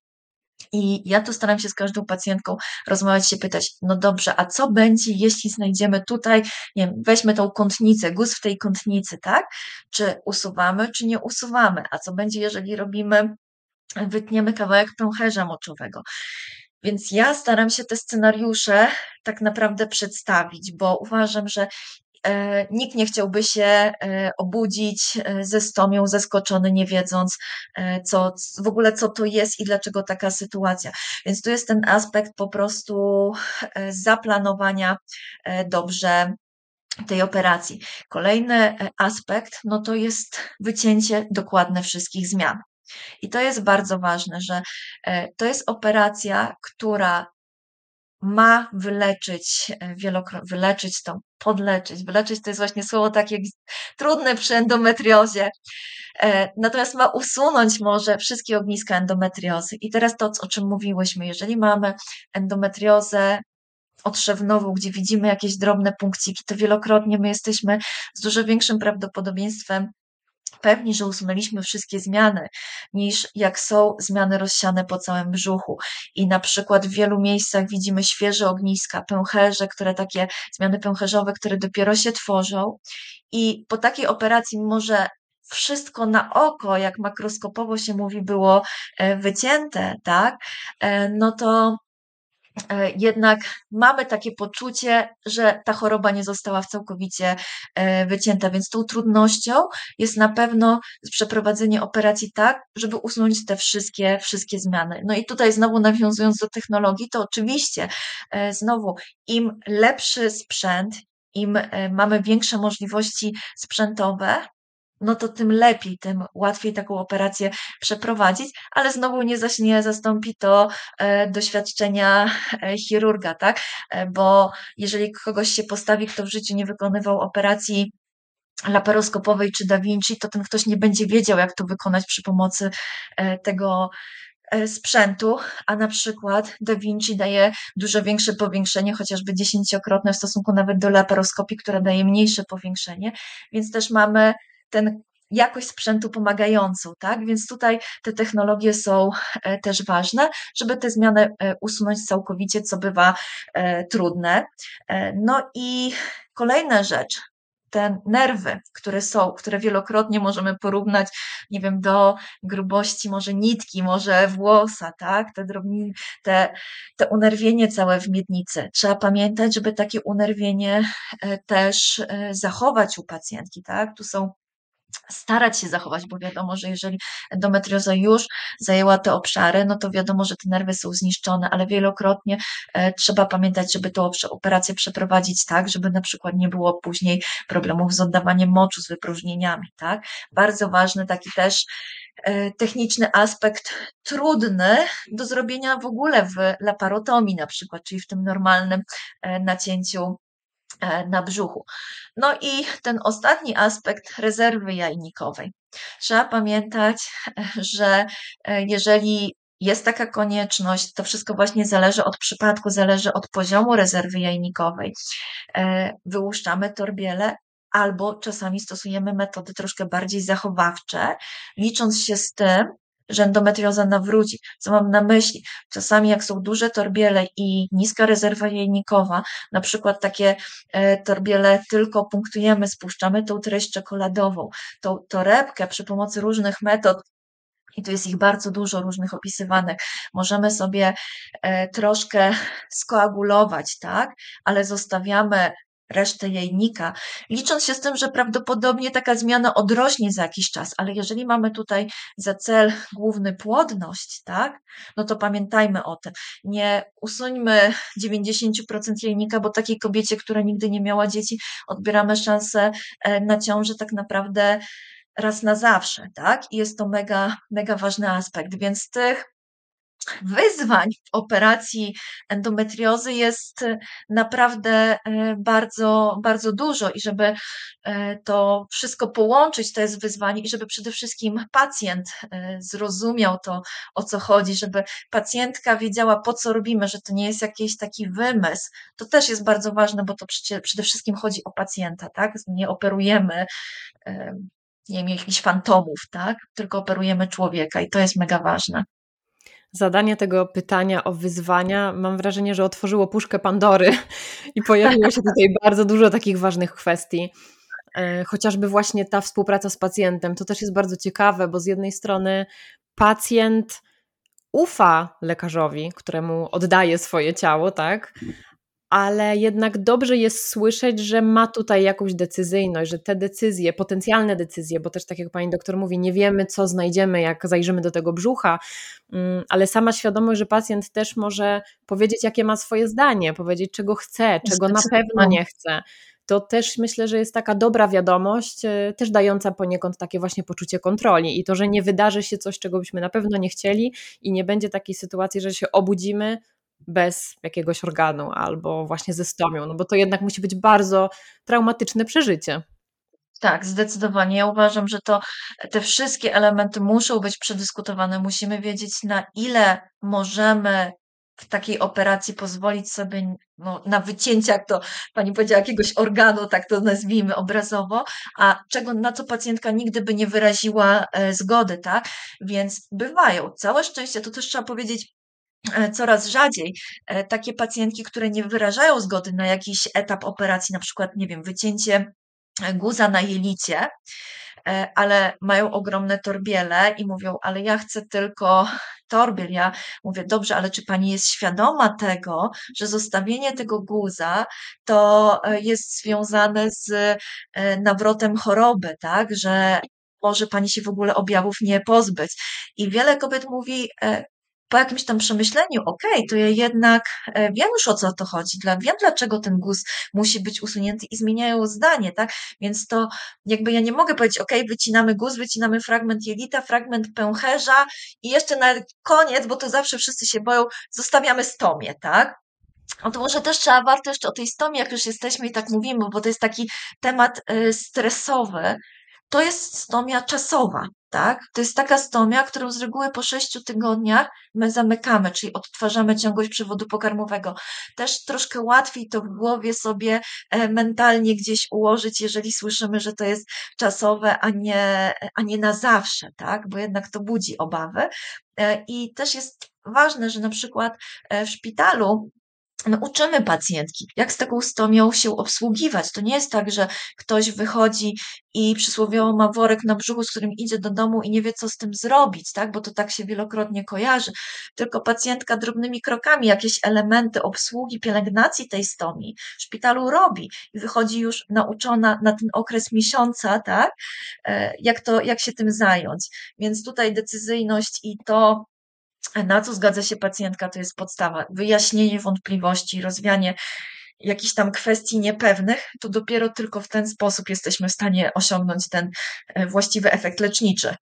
Speaker 2: I ja tu staram się z każdą pacjentką rozmawiać, się pytać, no dobrze, a co będzie, jeśli znajdziemy tutaj, nie wiem, weźmy tą kątnicę, guz w tej kątnicy, tak? Czy usuwamy, czy nie usuwamy? A co będzie, jeżeli robimy, wytniemy kawałek pęcherza moczowego? Więc ja staram się te scenariusze tak naprawdę przedstawić, bo uważam, że nikt nie chciałby się e, obudzić e, ze stomią, zaskoczony, nie wiedząc, co, w ogóle co to jest i dlaczego taka sytuacja. Więc tu jest ten aspekt po prostu zaplanowania dobrze tej operacji. Kolejny aspekt, no to jest wycięcie dokładne wszystkich zmian. I to jest bardzo ważne, że to jest operacja, która ma wyleczyć, e, wielokrotnie, wyleczyć to, podleczyć. Wyleczyć to jest właśnie słowo takie trudne przy endometriozie. E, natomiast ma usunąć może wszystkie ogniska endometriozy. I teraz to, o czym mówiłyśmy, jeżeli mamy endometriozę otrzewnową, gdzie widzimy jakieś drobne punkciki, to wielokrotnie my jesteśmy z dużo większym prawdopodobieństwem pewni, że usunęliśmy wszystkie zmiany, niż jak są zmiany rozsiane po całym brzuchu. I na przykład w wielu miejscach widzimy świeże ogniska, pęcherze, które takie zmiany pęcherzowe, które dopiero się tworzą. I po takiej operacji, może wszystko na oko, jak makroskopowo się mówi, było e, wycięte, tak, e, no to jednak mamy takie poczucie, że ta choroba nie została całkowicie e, wycięta, więc tą trudnością jest na pewno przeprowadzenie operacji tak, żeby usunąć te wszystkie, wszystkie zmiany. No i tutaj znowu nawiązując do technologii, to oczywiście e, znowu im lepszy sprzęt, im mamy większe możliwości sprzętowe, no to tym lepiej, tym łatwiej taką operację przeprowadzić, ale znowu nie zaś nie zastąpi to e, doświadczenia e, chirurga, tak? E, bo jeżeli kogoś się postawi, kto w życiu nie wykonywał operacji laparoskopowej czy Da Vinci, to ten ktoś nie będzie wiedział, jak to wykonać przy pomocy tego sprzętu, a na przykład Da Vinci daje dużo większe powiększenie, chociażby dziesięciokrotne w stosunku nawet do laparoskopii, która daje mniejsze powiększenie, więc też mamy ten jakość sprzętu pomagającą, tak? Więc tutaj te technologie są e, też ważne, żeby te zmiany e, usunąć całkowicie, co bywa e, trudne. No i kolejna rzecz, te nerwy, które są, które wielokrotnie możemy porównać, nie wiem, do grubości może nitki, może włosa, tak? Te drobniny, te, te unerwienie całe w miednicy. Trzeba pamiętać, żeby takie unerwienie też zachować u pacjentki, tak? Tu są starać się zachować, bo wiadomo, że jeżeli endometrioza już zajęła te obszary, no to wiadomo, że te nerwy są zniszczone, ale wielokrotnie e, trzeba pamiętać, żeby tę operację przeprowadzić tak, żeby na przykład nie było później problemów z oddawaniem moczu, z wypróżnieniami, tak? Bardzo ważny taki też e, techniczny aspekt, trudny do zrobienia w ogóle w laparotomii na przykład, czyli w tym normalnym e, nacięciu na brzuchu. No i ten ostatni aspekt rezerwy jajnikowej. Trzeba pamiętać, że e, jeżeli jest taka konieczność, to wszystko właśnie zależy od przypadku, zależy od poziomu rezerwy jajnikowej. E, wyłuszczamy torbiele, albo czasami stosujemy metody troszkę bardziej zachowawcze, licząc się z tym, że endometrioza nawróci. Co mam na myśli? Czasami jak są duże torbiele i niska rezerwa jajnikowa, na przykład takie e, torbiele tylko punktujemy, spuszczamy tą treść czekoladową, tą torebkę przy pomocy różnych metod i tu jest ich bardzo dużo różnych opisywanych. Możemy sobie e, troszkę skoagulować, tak, ale zostawiamy resztę jajnika, licząc się z tym, że prawdopodobnie taka zmiana odrośnie za jakiś czas, ale jeżeli mamy tutaj za cel główny płodność, tak, no to pamiętajmy o tym. Nie usuńmy 90% jajnika, bo takiej kobiecie, która nigdy nie miała dzieci, odbieramy szansę e, na ciążę tak naprawdę raz na zawsze, tak? I jest to mega, mega ważny aspekt, więc tych wyzwań w operacji endometriozy jest e, naprawdę e, bardzo, bardzo dużo i żeby e, to wszystko połączyć, to jest wyzwanie i żeby przede wszystkim pacjent zrozumiał to, o co chodzi, żeby pacjentka wiedziała, po co robimy, że to nie jest jakiś taki wymysł. To też jest bardzo ważne, bo to przede wszystkim chodzi o pacjenta, tak? Nie operujemy nie wiem, jakichś fantomów, tak? Tylko operujemy człowieka i to jest mega ważne
Speaker 1: zadanie tego pytania o wyzwania, mam wrażenie, że otworzyło puszkę Pandory i pojawiło się tutaj bardzo dużo takich ważnych kwestii. E, chociażby właśnie ta współpraca z pacjentem, to też jest bardzo ciekawe, bo z jednej strony pacjent ufa lekarzowi, któremu oddaje swoje ciało, tak? Ale jednak dobrze jest słyszeć, że ma tutaj jakąś decyzyjność, że te decyzje, potencjalne decyzje, bo też tak jak pani doktor mówi, nie wiemy, co znajdziemy, jak zajrzymy do tego brzucha, mm, ale sama świadomość, że pacjent też może powiedzieć, jakie ma swoje zdanie, powiedzieć, czego chce, czego na pewno nie chce. To też myślę, że jest taka dobra wiadomość, e, też dająca poniekąd takie właśnie poczucie kontroli i to, że nie wydarzy się coś, czego byśmy na pewno nie chcieli i nie będzie takiej sytuacji, że się obudzimy, bez jakiegoś organu albo właśnie ze stomią, no bo to jednak musi być bardzo traumatyczne przeżycie.
Speaker 2: Tak, zdecydowanie. Ja uważam, że to te wszystkie elementy muszą być przedyskutowane. Musimy wiedzieć, na ile możemy w takiej operacji pozwolić sobie no, na wycięcie, jak to pani powiedziała, jakiegoś organu, tak to nazwijmy obrazowo, a czego, na co pacjentka nigdy by nie wyraziła e, zgody, tak? Więc bywają. Całe szczęście, to też trzeba powiedzieć, coraz rzadziej e, takie pacjentki, które nie wyrażają zgody na jakiś etap operacji, na przykład, nie wiem, wycięcie e, guza na jelicie, ale mają ogromne torbiele i mówią, ale ja chcę tylko torbiel. Ja mówię, dobrze, ale czy pani jest świadoma tego, że zostawienie tego guza to jest związane z nawrotem choroby, tak, że może pani się w ogóle objawów nie pozbyć. I wiele kobiet mówi, po jakimś tam przemyśleniu, okej, okay, to ja jednak e, wiem już o co to chodzi, dla, wiem dlaczego ten guz musi być usunięty i zmieniają zdanie, tak? Więc to jakby ja nie mogę powiedzieć, okej, okay, wycinamy guz, wycinamy fragment jelita, fragment pęcherza i jeszcze na koniec, bo to zawsze wszyscy się boją, zostawiamy stomię, tak? No to może też trzeba warto jeszcze o tej stomie, jak już jesteśmy i tak mówimy, bo to jest taki temat e, stresowy, to jest stomia czasowa, tak? To jest taka stomia, którą z reguły po sześciu tygodniach my zamykamy, czyli odtwarzamy ciągłość przewodu pokarmowego. Też troszkę łatwiej to w głowie sobie e, mentalnie gdzieś ułożyć, jeżeli słyszymy, że to jest czasowe, a nie, a nie na zawsze, tak? Bo jednak to budzi obawy. E, I też jest ważne, że na przykład e, w szpitalu my uczymy pacjentki, jak z taką stomią się obsługiwać. To nie jest tak, że ktoś wychodzi i przysłowiowo ma worek na brzuchu, z którym idzie do domu i nie wie, co z tym zrobić, tak? bo to tak się wielokrotnie kojarzy. Tylko pacjentka drobnymi krokami jakieś elementy obsługi, pielęgnacji tej stomii w szpitalu robi i wychodzi już nauczona na ten okres miesiąca, tak? E, jak, to, jak się tym zająć. Więc tutaj decyzyjność i to, na co zgadza się pacjentka, to jest podstawa. Wyjaśnienie wątpliwości, rozwianie jakichś tam kwestii niepewnych, to dopiero tylko w ten sposób jesteśmy w stanie osiągnąć ten e, właściwy efekt leczniczy.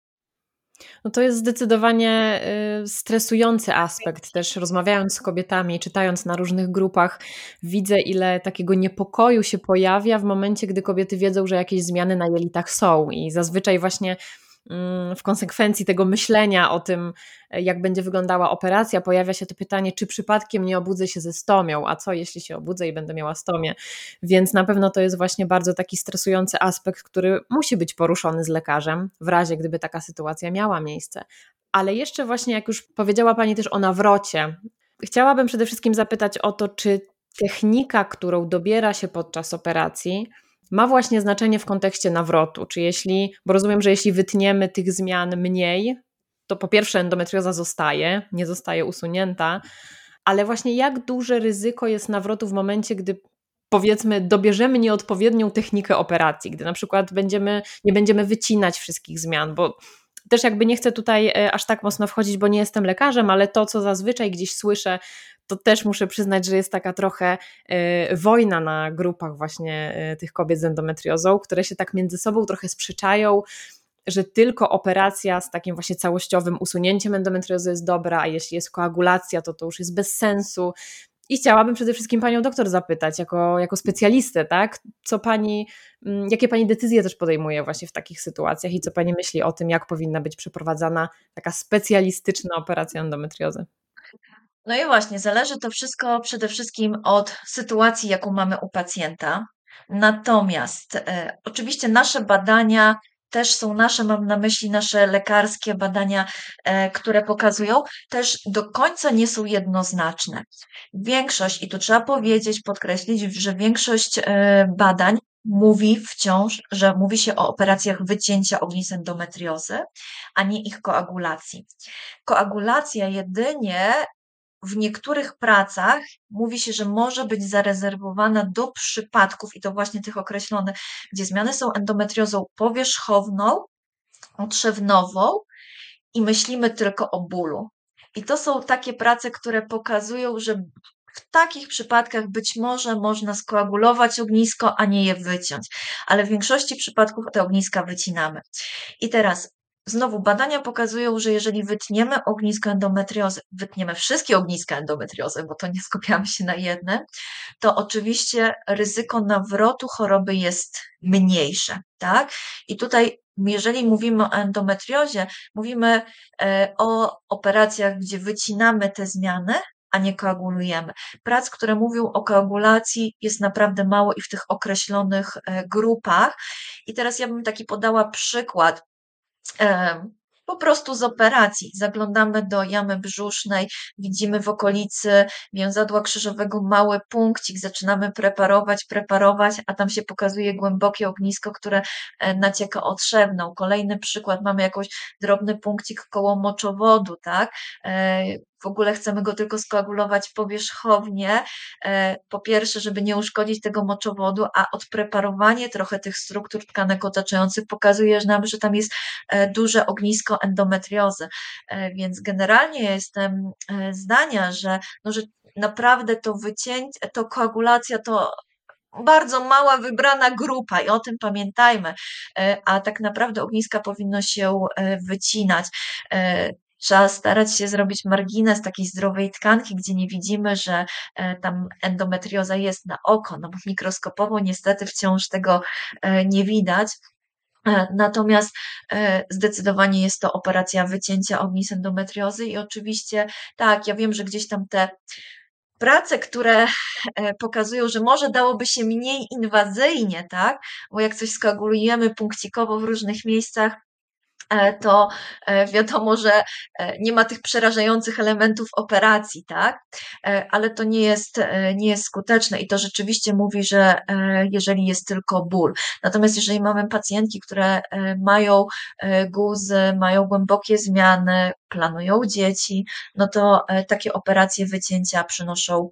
Speaker 1: No to jest zdecydowanie y, stresujący aspekt. Też rozmawiając z kobietami, czytając na różnych grupach, widzę, ile takiego niepokoju się pojawia w momencie, gdy kobiety wiedzą, że jakieś zmiany na jelitach są. I zazwyczaj właśnie w konsekwencji tego myślenia o tym, jak będzie wyglądała operacja, pojawia się to pytanie, czy przypadkiem nie obudzę się ze stomią, a co jeśli się obudzę i będę miała stomię. Więc na pewno to jest właśnie bardzo taki stresujący aspekt, który musi być poruszony z lekarzem, w razie gdyby taka sytuacja miała miejsce. Ale jeszcze właśnie, jak już powiedziała Pani też o nawrocie, chciałabym przede wszystkim zapytać o to, czy technika, którą dobiera się podczas operacji, ma właśnie znaczenie w kontekście nawrotu. Czy jeśli, bo rozumiem, że jeśli wytniemy tych zmian mniej, to po pierwsze endometrioza zostaje, nie zostaje usunięta, ale właśnie jak duże ryzyko jest nawrotu w momencie, gdy powiedzmy dobierzemy nieodpowiednią technikę operacji, gdy na przykład będziemy, nie będziemy wycinać wszystkich zmian, bo też jakby nie chcę tutaj e, aż tak mocno wchodzić, bo nie jestem lekarzem, ale to, co zazwyczaj gdzieś słyszę, to też muszę przyznać, że jest taka trochę e, wojna na grupach właśnie e, tych kobiet z endometriozą, które się tak między sobą trochę sprzeczają, że tylko operacja z takim właśnie całościowym usunięciem endometriozy jest dobra, a jeśli jest koagulacja, to to już jest bez sensu. I chciałabym przede wszystkim panią doktor zapytać, jako, jako specjalistę, tak? Co pani, mm, jakie pani decyzje też podejmuje właśnie w takich sytuacjach i co pani myśli o tym, jak powinna być przeprowadzana taka specjalistyczna operacja endometriozy?
Speaker 2: No i właśnie, zależy to wszystko przede wszystkim od sytuacji, jaką mamy u pacjenta. Natomiast e, oczywiście nasze badania też są nasze, mam na myśli nasze lekarskie badania, e, które pokazują, też do końca nie są jednoznaczne. Większość, i tu trzeba powiedzieć, podkreślić, że większość e, badań mówi wciąż, że mówi się o operacjach wycięcia ognisk endometriozy, a nie ich koagulacji. Koagulacja jedynie w niektórych pracach mówi się, że może być zarezerwowana do przypadków, i to właśnie tych określonych, gdzie zmiany są endometriozą powierzchowną, otrzewnową i myślimy tylko o bólu. I to są takie prace, które pokazują, że w takich przypadkach być może można skoagulować ognisko, a nie je wyciąć, ale w większości przypadków te ogniska wycinamy. I teraz Znowu badania pokazują, że jeżeli wytniemy ognisko endometriozy, wytniemy wszystkie ogniska endometriozy, bo to nie skupiamy się na jednym, to oczywiście ryzyko nawrotu choroby jest mniejsze, tak? I tutaj jeżeli mówimy o endometriozie, mówimy e, o operacjach, gdzie wycinamy te zmiany, a nie koagulujemy. Prac, które mówią o koagulacji, jest naprawdę mało i w tych określonych e, grupach. I teraz ja bym taki podała przykład po prostu z operacji. Zaglądamy do jamy brzusznej, widzimy w okolicy więzadła krzyżowego mały punkcik, zaczynamy preparować, preparować, a tam się pokazuje głębokie ognisko, które e, nacieka otrzewną. Kolejny przykład, mamy jakiś drobny punkcik koło moczowodu, tak? W ogóle chcemy go tylko skoagulować powierzchownie, e, po pierwsze, żeby nie uszkodzić tego moczowodu, a odpreparowanie trochę tych struktur tkanek otaczających pokazuje nam, że tam jest e, duże ognisko endometriozy. E, więc generalnie jestem zdania, że, no, że naprawdę to wycięcie, to koagulacja to bardzo mała, wybrana grupa i o tym pamiętajmy, a tak naprawdę ogniska powinno się wycinać. Trzeba starać się zrobić margines takiej zdrowej tkanki, gdzie nie widzimy, że e, tam endometrioza jest na oko, no bo mikroskopowo niestety wciąż tego e, nie widać. E, natomiast zdecydowanie jest to operacja wycięcia ognisk endometriozy i oczywiście tak, ja wiem, że gdzieś tam te prace, które pokazują, że może dałoby się mniej inwazyjnie, tak? Bo jak coś skoagulujemy punkcikowo w różnych miejscach, to wiadomo, że nie ma tych przerażających elementów operacji, tak? Ale to nie jest, nie jest skuteczne i to rzeczywiście mówi, że jeżeli jest tylko ból. Natomiast jeżeli mamy pacjentki, które mają guzy, mają głębokie zmiany, planują dzieci, no to takie operacje wycięcia przynoszą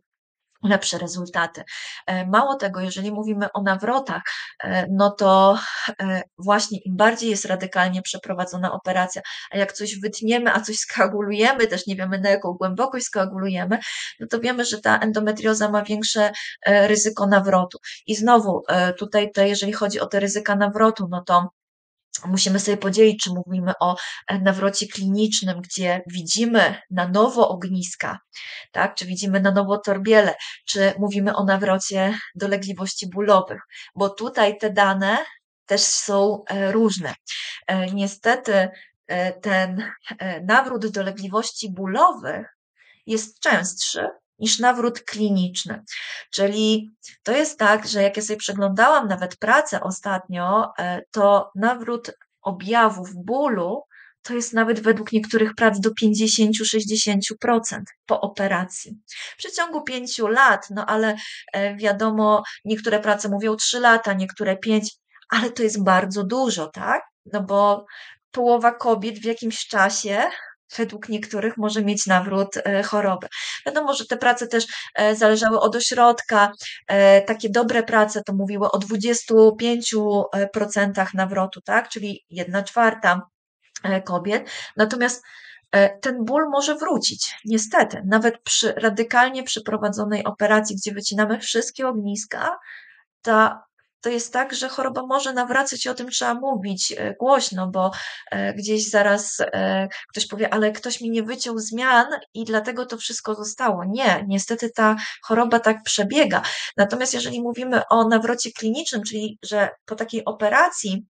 Speaker 2: lepsze rezultaty. E, mało tego, jeżeli mówimy o nawrotach, e, no to e, właśnie im bardziej jest radykalnie przeprowadzona operacja, a jak coś wytniemy, a coś skoagulujemy, też nie wiemy na jaką głębokość skoagulujemy, no to wiemy, że ta endometrioza ma większe ryzyko nawrotu. I znowu tutaj, to jeżeli chodzi o te ryzyka nawrotu, no to musimy sobie podzielić, czy mówimy o e, nawrocie klinicznym, gdzie widzimy na nowo ogniska, tak, czy widzimy na nowo torbiele, czy mówimy o nawrocie dolegliwości bólowych, bo tutaj te dane też są e, różne. E, niestety ten nawrót dolegliwości bólowych jest częstszy niż nawrót kliniczny. Czyli to jest tak, że jak ja sobie przeglądałam nawet pracę ostatnio, e, to nawrót objawów bólu to jest nawet według niektórych prac do 50-60% po operacji. W przeciągu 5 lat, no ale e, wiadomo, niektóre prace mówią 3 lata, niektóre 5, ale to jest bardzo dużo, tak? No bo połowa kobiet w jakimś czasie według niektórych może mieć nawrót e, choroby. Wiadomo, że te prace też e, zależały od ośrodka. E, takie dobre prace to mówiły o 25% nawrotu, tak? czyli jedna czwarta kobiet. Natomiast ten ból może wrócić, niestety, nawet przy radykalnie przeprowadzonej operacji, gdzie wycinamy wszystkie ogniska, ta to jest tak, że choroba może nawracać i o tym trzeba mówić e, głośno, bo e, gdzieś zaraz e, ktoś powie, ale ktoś mi nie wyciął zmian i dlatego to wszystko zostało. Nie, niestety ta choroba tak przebiega. Natomiast jeżeli mówimy o nawrocie klinicznym, czyli że po takiej operacji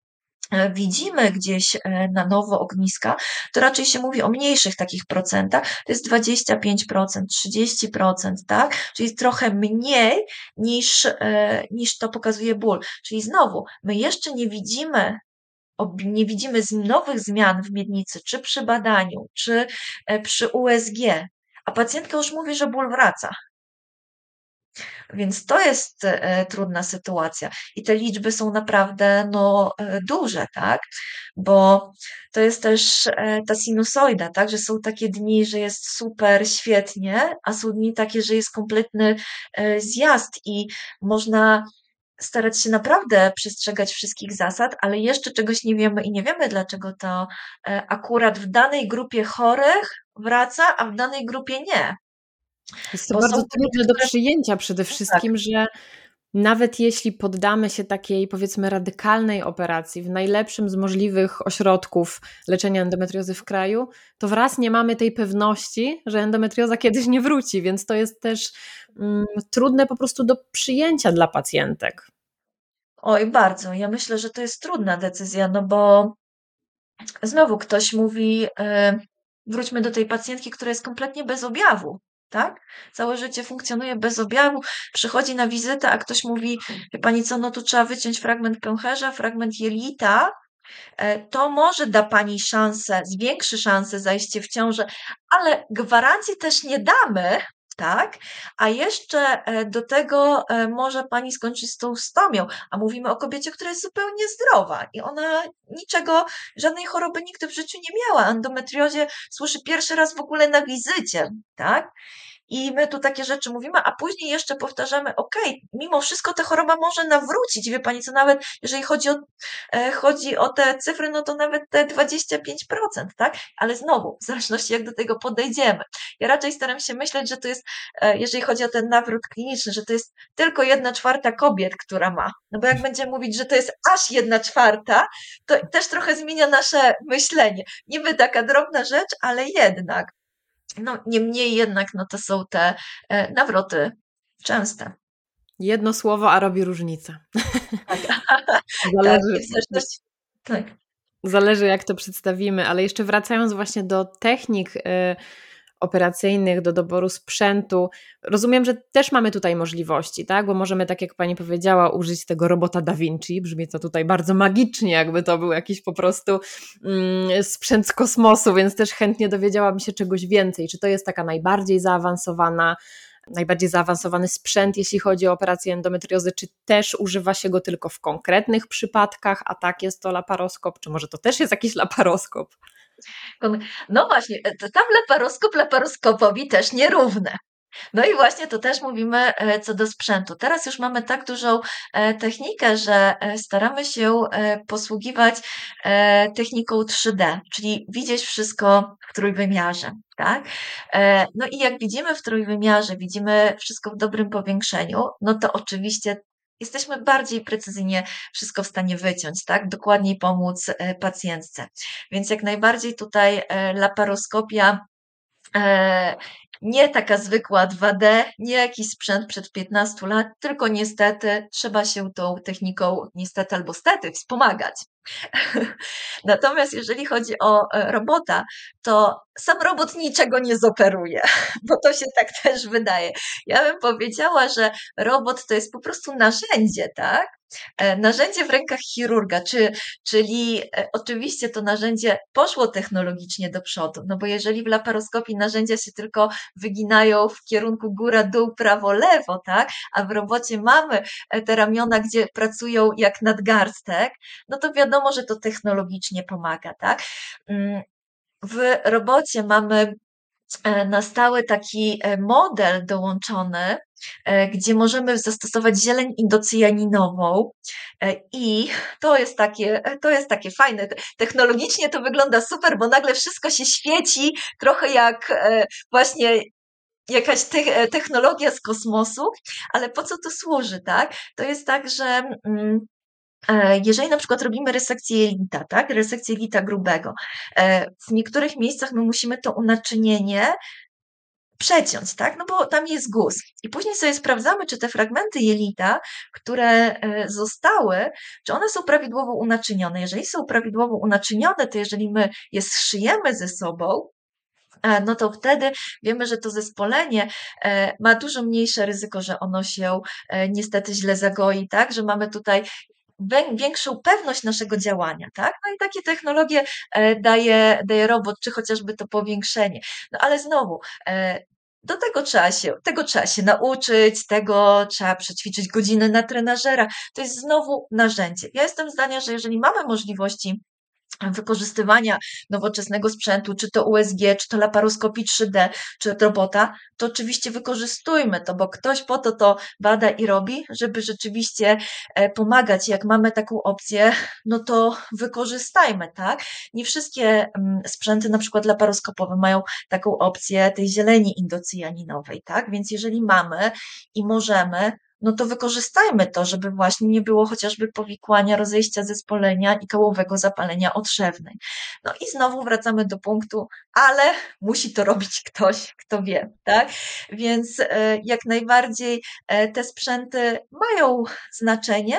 Speaker 2: widzimy gdzieś e, na nowo ogniska, to raczej się mówi o mniejszych takich procentach, to jest 25%, 30%, tak? Czyli trochę mniej niż, e, niż to pokazuje ból. Czyli znowu, my jeszcze nie widzimy nie widzimy nowych zmian w miednicy, czy przy badaniu, czy przy USG, a pacjentka już mówi, że ból wraca. Więc to jest e, trudna sytuacja. I te liczby są naprawdę no, e, duże, tak? Bo to jest też e, ta sinusoida, tak? Że są takie dni, że jest super, świetnie, a są dni takie, że jest kompletny zjazd i można starać się naprawdę przestrzegać wszystkich zasad, ale jeszcze czegoś nie wiemy i nie wiemy, dlaczego to akurat w danej grupie chorych wraca, a w danej grupie nie.
Speaker 1: Jest to Bo bardzo trudne do przyjęcia przede tak. wszystkim, tak. że nawet jeśli poddamy się takiej powiedzmy radykalnej operacji w najlepszym z możliwych ośrodków leczenia endometriozy w kraju, to wraz nie mamy tej pewności, że endometrioza kiedyś nie wróci, więc to jest też mm, trudne po prostu do przyjęcia dla pacjentek.
Speaker 2: Oj, bardzo. Ja myślę, że to jest trudna decyzja, no bo znowu ktoś mówi, yy, wróćmy do tej pacjentki, która jest kompletnie bez objawu tak? Całe życie funkcjonuje bez objawu, przychodzi na wizytę, a ktoś mówi, pani co, no tu trzeba wyciąć fragment pęcherza, fragment jelita, e, to może da pani szansę, zwiększy szansę zajście w ciążę, ale gwarancji też nie damy, tak? A jeszcze e, do tego e, może pani skończyć z tą stomią, a mówimy o kobiecie, która jest zupełnie zdrowa i ona niczego, żadnej choroby nigdy w życiu nie miała. Endometriozie słyszy pierwszy raz w ogóle na wizycie, tak? I my tu takie rzeczy mówimy, a później jeszcze powtarzamy, ok, mimo wszystko ta choroba może nawrócić. Wie pani, co nawet jeżeli chodzi o, e, chodzi o te cyfry, no to nawet te 25%, tak? Ale znowu, w zależności jak do tego podejdziemy. Ja raczej staram się myśleć, że to jest, e, jeżeli chodzi o ten nawrót kliniczny, że to jest tylko jedna czwarta kobiet, która ma. No bo jak będziemy mówić, że to jest aż jedna czwarta, to też trochę zmienia nasze myślenie. Niby taka drobna rzecz, ale jednak. No, niemniej jednak no, to są te e, nawroty częste.
Speaker 1: Jedno słowo, a robi różnicę.
Speaker 2: Tak, Zależy, tak,
Speaker 1: tak. Zależy, jak to przedstawimy, ale jeszcze wracając właśnie do technik y, operacyjnych, do doboru sprzętu. Rozumiem, że też mamy tutaj możliwości, tak? Bo możemy, tak jak pani powiedziała, użyć tego robota Da Vinci. Brzmi to tutaj bardzo magicznie, jakby to był jakiś po prostu mm, sprzęt z kosmosu, więc też chętnie dowiedziałabym się czegoś więcej. Czy to jest taka najbardziej zaawansowana najbardziej zaawansowany sprzęt, jeśli chodzi o operację endometriozy, czy też używa się go tylko w konkretnych przypadkach, a tak jest to laparoskop, czy może to też jest jakiś laparoskop?
Speaker 2: No właśnie, e, tam laparoskop laparoskopowi też nierówne. No i właśnie to też mówimy e, co do sprzętu. Teraz już mamy tak dużą e, technikę, że staramy się posługiwać techniką 3D, czyli widzieć wszystko w trójwymiarze. Tak? No i jak widzimy w trójwymiarze, widzimy wszystko w dobrym powiększeniu, no to oczywiście jesteśmy bardziej precyzyjnie wszystko w stanie wyciąć, tak? Dokładniej pomóc e, pacjentce. Więc jak najbardziej tutaj e, laparoskopia e, nie taka zwykła 2D, nie jakiś sprzęt przed 15 lat, tylko niestety trzeba się tą techniką, niestety albo stety, wspomagać. Natomiast jeżeli chodzi o e, robota, to sam robot niczego nie zoperuje, bo to się tak też wydaje. Ja bym powiedziała, że robot to jest po prostu narzędzie, tak? E, narzędzie w rękach chirurga, czy, czyli e, oczywiście to narzędzie poszło technologicznie do przodu, no bo jeżeli w laparoskopii narzędzia się tylko wyginają w kierunku góra, dół, prawo, lewo, tak, a w robocie mamy te ramiona, gdzie pracują jak nadgarstek, no to wiadomo, że to technologicznie pomaga, tak. W robocie mamy e, na stałe taki model dołączony, E, gdzie możemy zastosować zieleń indocyjaninową e, i to jest takie, to jest takie fajne. Technologicznie to wygląda super, bo nagle wszystko się świeci, trochę jak e, właśnie jakaś te technologia z kosmosu, ale po co to służy, tak? To jest tak, że mm, jeżeli na przykład robimy resekcję jelita, tak, resekcję jelita grubego, w niektórych miejscach my musimy to unaczynienie przeciąć, tak? No bo tam jest guz. I później sobie sprawdzamy, czy te fragmenty jelita, które e, zostały, czy one są prawidłowo unaczynione. Jeżeli są prawidłowo unaczynione, to jeżeli my je zszyjemy ze sobą, e, no to wtedy wiemy, że to zespolenie e, ma dużo mniejsze ryzyko, że ono się niestety źle zagoi, tak? Że mamy tutaj większą pewność naszego działania, tak? No i takie technologie daje, daje robot, czy chociażby to powiększenie. No ale znowu, do tego trzeba się, tego trzeba się nauczyć, tego trzeba przećwiczyć godziny na trenażera. To jest znowu narzędzie. Ja jestem zdania, że jeżeli mamy możliwości wykorzystywania nowoczesnego sprzętu, czy to USG, czy to laparoskopii 3D, czy robota, to oczywiście wykorzystujmy to, bo ktoś po to to bada i robi, żeby rzeczywiście e, pomagać. Jak mamy taką opcję, no to wykorzystajmy, tak? Nie wszystkie mm, sprzęty, na przykład laparoskopowe, mają taką opcję tej zieleni indocyjaninowej, tak? Więc jeżeli mamy i możemy, no to wykorzystajmy to, żeby właśnie nie było chociażby powikłania, rozejścia zespolenia i kołowego zapalenia otrzewnej. No i znowu wracamy do punktu, ale musi to robić ktoś, kto wie, tak? Więc e, jak najbardziej e, te sprzęty mają znaczenie,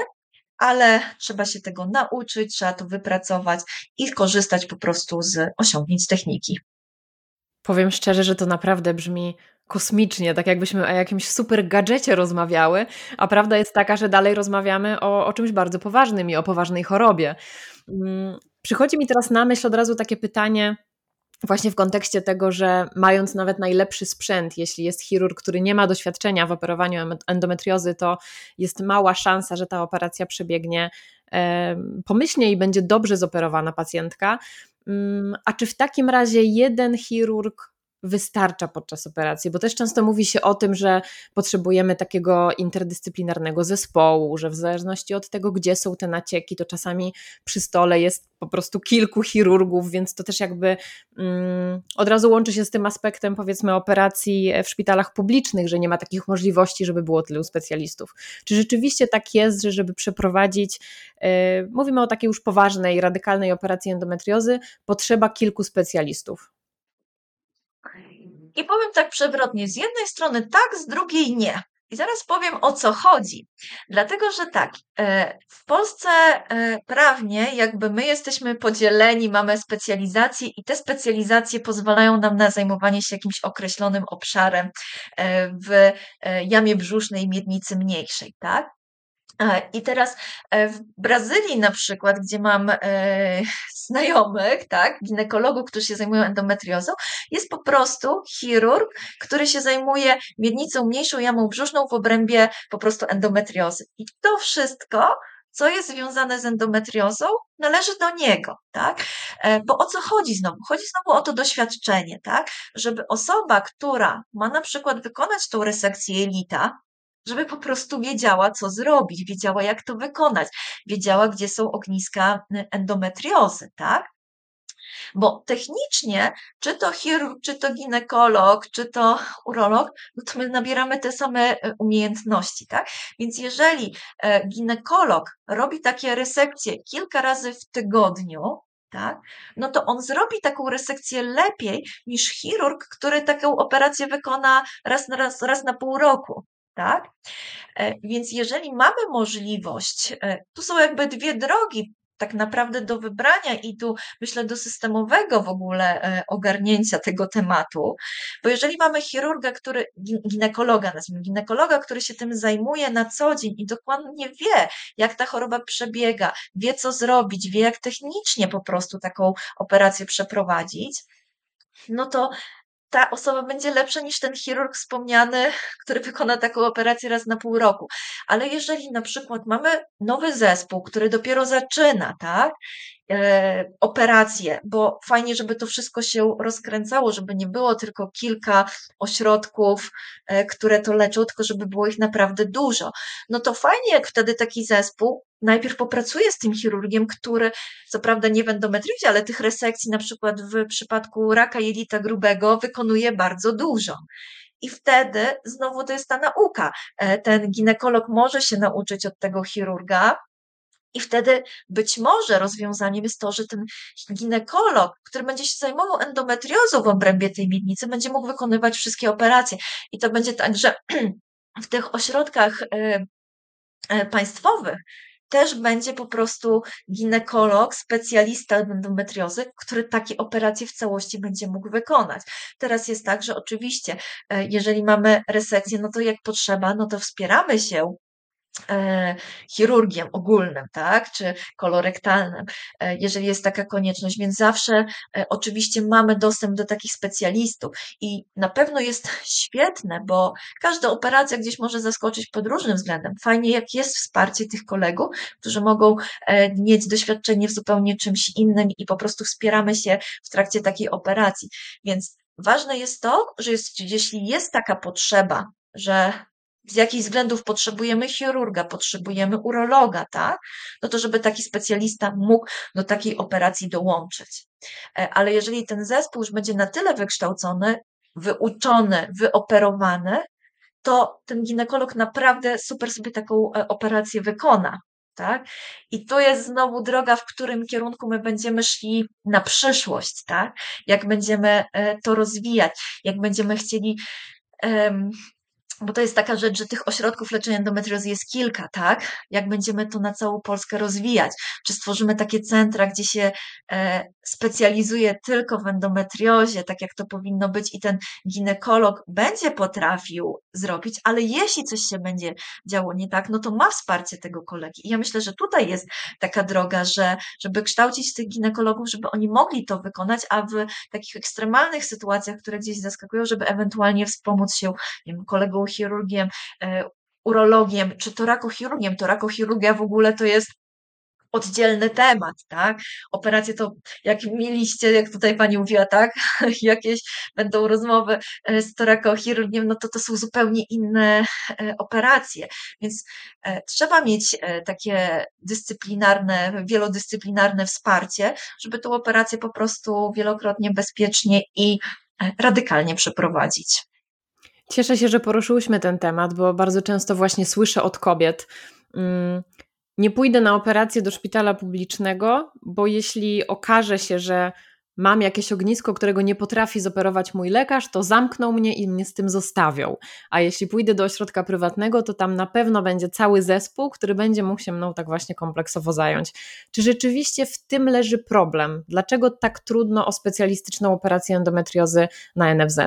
Speaker 2: ale trzeba się tego nauczyć, trzeba to wypracować i korzystać po prostu z osiągnięć techniki.
Speaker 1: Powiem szczerze, że to naprawdę brzmi kosmicznie, tak jakbyśmy o jakimś super gadżecie rozmawiały, a prawda jest taka, że dalej rozmawiamy o, o czymś bardzo poważnym i o poważnej chorobie. Mm, przychodzi mi teraz na myśl od razu takie pytanie, właśnie w kontekście tego, że mając nawet najlepszy sprzęt, jeśli jest chirurg, który nie ma doświadczenia w operowaniu endometriozy, to jest mała szansa, że ta operacja przebiegnie pomyślnie i będzie dobrze zoperowana pacjentka. Mm, a czy w takim razie jeden chirurg wystarcza podczas operacji, bo też często mówi się o tym, że potrzebujemy takiego interdyscyplinarnego zespołu, że w zależności od tego, gdzie są te nacieki, to czasami przy stole jest po prostu kilku chirurgów, więc to też jakby mm, od razu łączy się z tym aspektem, powiedzmy, operacji w szpitalach publicznych, że nie ma takich możliwości, żeby było tylu specjalistów. Czy rzeczywiście tak jest, że żeby przeprowadzić, yy, mówimy o takiej już poważnej, radykalnej operacji endometriozy, potrzeba kilku specjalistów?
Speaker 2: I powiem tak przewrotnie, z jednej strony tak, z drugiej nie. I zaraz powiem o co chodzi. Dlatego, że tak, e, w Polsce e, prawnie jakby my jesteśmy podzieleni, mamy specjalizacje i te specjalizacje pozwalają nam na zajmowanie się jakimś określonym obszarem e, w jamie brzusznej miednicy mniejszej, tak? I teraz e, w Brazylii na przykład, gdzie mam e, znajomych, tak, ginekologów, którzy się zajmują endometriozą, jest po prostu chirurg, który się zajmuje miednicą mniejszą jamą brzuszną w obrębie po prostu endometriozy. I to wszystko co jest związane z endometriozą, należy do niego, tak? E, bo o co chodzi znowu? Chodzi znowu o to doświadczenie, tak? Żeby osoba, która ma na przykład wykonać tą resekcję jelita, żeby po prostu wiedziała, co zrobić, wiedziała, jak to wykonać, wiedziała, gdzie są ogniska y, endometriozy, tak? Bo technicznie, czy to chirurg, czy to ginekolog, czy to urolog, no to my nabieramy te same y, umiejętności, tak? Więc jeżeli e, ginekolog robi takie resekcje kilka razy w tygodniu, tak, no to on zrobi taką resekcję lepiej niż chirurg, który taką operację wykona raz na, raz, raz na pół roku tak? E, więc jeżeli mamy możliwość, e, tu są jakby dwie drogi tak naprawdę do wybrania i tu myślę do systemowego w ogóle e, ogarnięcia tego tematu, bo jeżeli mamy chirurga, który, ginekologa, nazwijmy ginekologa, który się tym zajmuje na co dzień i dokładnie wie, jak ta choroba przebiega, wie co zrobić, wie jak technicznie po prostu taką operację przeprowadzić, no to ta osoba będzie lepsza niż ten chirurg wspomniany, który wykona taką operację raz na pół roku. Ale jeżeli na przykład mamy nowy zespół, który dopiero zaczyna, tak? E, operacje, bo fajnie, żeby to wszystko się rozkręcało, żeby nie było tylko kilka ośrodków, e, które to leczą, tylko żeby było ich naprawdę dużo. No to fajnie, jak wtedy taki zespół najpierw popracuje z tym chirurgiem, który co prawda nie w endometriozie, ale tych resekcji na przykład w przypadku raka jelita grubego wykonuje bardzo dużo. I wtedy znowu to jest ta nauka. E, ten ginekolog może się nauczyć od tego chirurga, i wtedy być może rozwiązaniem jest to, że ten ginekolog, który będzie się zajmował endometriozą w obrębie tej miednicy, będzie mógł wykonywać wszystkie operacje. I to będzie tak, że w tych ośrodkach e, e, państwowych też będzie po prostu ginekolog, specjalista endometriozy, który takie operacje w całości będzie mógł wykonać. Teraz jest tak, że oczywiście, e, jeżeli mamy resekcję, no to jak potrzeba, no to wspieramy się chirurgiem ogólnym, tak, czy kolorektalnym, e, jeżeli jest taka konieczność, więc zawsze e, oczywiście mamy dostęp do takich specjalistów i na pewno jest świetne, bo każda operacja gdzieś może zaskoczyć pod różnym względem. Fajnie, jak jest wsparcie tych kolegów, którzy mogą mieć doświadczenie w zupełnie czymś innym i po prostu wspieramy się w trakcie takiej operacji. Więc ważne jest to, że jest, jeśli jest taka potrzeba, że z jakichś względów potrzebujemy chirurga, potrzebujemy urologa, tak? No to żeby taki specjalista mógł do takiej operacji dołączyć. E, ale jeżeli ten zespół już będzie na tyle wykształcony, wyuczony, wyoperowany, to ten ginekolog naprawdę super sobie taką e, operację wykona. Tak? I to jest znowu droga, w którym kierunku my będziemy szli na przyszłość, tak? Jak będziemy e, to rozwijać, jak będziemy chcieli bo to jest taka rzecz, że tych ośrodków leczenia endometriozy jest kilka, tak? Jak będziemy to na całą Polskę rozwijać? Czy stworzymy takie centra, gdzie się e, specjalizuje tylko w endometriozie, tak jak to powinno być, i ten ginekolog będzie potrafił zrobić, ale jeśli coś się będzie działo nie tak, no to ma wsparcie tego kolegi. I ja myślę, że tutaj jest taka droga, że żeby kształcić tych ginekologów, żeby oni mogli to wykonać, a w takich ekstremalnych sytuacjach, które gdzieś zaskakują, żeby ewentualnie wspomóc się nie wiem, kolegą chirurgiem, e, urologiem, czy torakochirurgiem. Torakochirurgia w ogóle to jest oddzielny temat, tak? Operacje to, jak mieliście, jak tutaj pani mówiła, tak? Jakieś będą rozmowy e, z torakochirurgiem, no to to są zupełnie inne e, operacje, więc trzeba mieć takie dyscyplinarne, wielodyscyplinarne wsparcie, żeby tą operację po prostu wielokrotnie bezpiecznie i radykalnie przeprowadzić.
Speaker 1: Cieszę się, że poruszyłyśmy ten temat, bo bardzo często właśnie słyszę od kobiet, mm, nie pójdę na operację do szpitala publicznego, bo jeśli okaże się, że mam jakieś ognisko, którego nie potrafi zoperować mój lekarz, to zamkną mnie i mnie z tym zostawią. A jeśli pójdę do ośrodka prywatnego, to tam na pewno będzie cały zespół, który będzie mógł się mną tak właśnie kompleksowo zająć. Czy rzeczywiście w tym leży problem? Dlaczego tak trudno o specjalistyczną operację endometriozy na NFZ?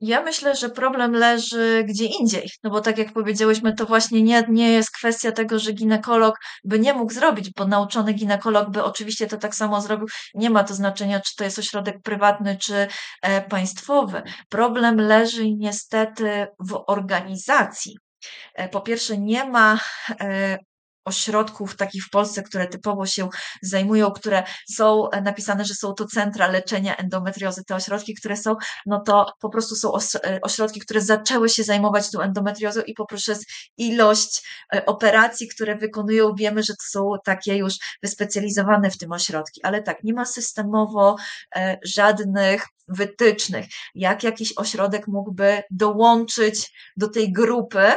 Speaker 2: Ja myślę, że problem leży gdzie indziej, no bo tak jak powiedziałyśmy, to właśnie nie, nie jest kwestia tego, że ginekolog by nie mógł zrobić, bo nauczony ginekolog by oczywiście to tak samo zrobił. Nie ma to znaczenia, czy to jest ośrodek prywatny, czy e, państwowy. Problem leży niestety w organizacji. E, po pierwsze, nie ma e, ośrodków takich w Polsce, które typowo się zajmują, które są e, napisane, że są to centra leczenia endometriozy. Te ośrodki, które są, no to po prostu są e, ośrodki, które zaczęły się zajmować tą endometriozą i poprzez ilość e, operacji, które wykonują, wiemy, że to są takie już wyspecjalizowane w tym ośrodki. Ale tak, nie ma systemowo żadnych wytycznych, jak jakiś ośrodek mógłby dołączyć do tej grupy,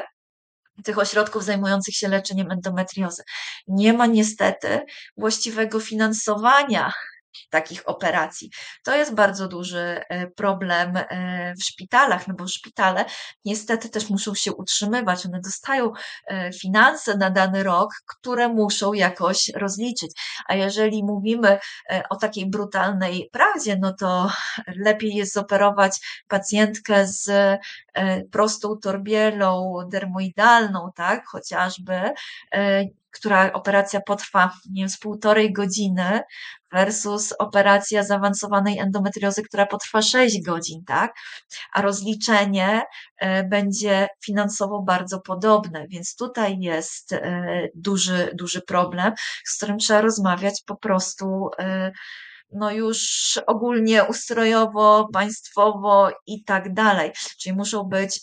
Speaker 2: tych ośrodków zajmujących się leczeniem endometriozy. Nie ma niestety właściwego finansowania takich operacji. To jest bardzo duży e, problem e, w szpitalach, no bo szpitale niestety też muszą się utrzymywać. One dostają e, finanse na dany rok, które muszą jakoś rozliczyć. A jeżeli mówimy o takiej brutalnej prawdzie, no to lepiej jest zoperować pacjentkę z prostą torbielą dermoidalną, tak, chociażby, która operacja potrwa nie wiem, z półtorej godziny versus operacja zaawansowanej endometriozy, która potrwa 6 godzin, tak? A rozliczenie e, będzie finansowo bardzo podobne, więc tutaj jest e, duży, duży problem, z którym trzeba rozmawiać po prostu e, no już ogólnie ustrojowo, państwowo i tak dalej. Czyli muszą być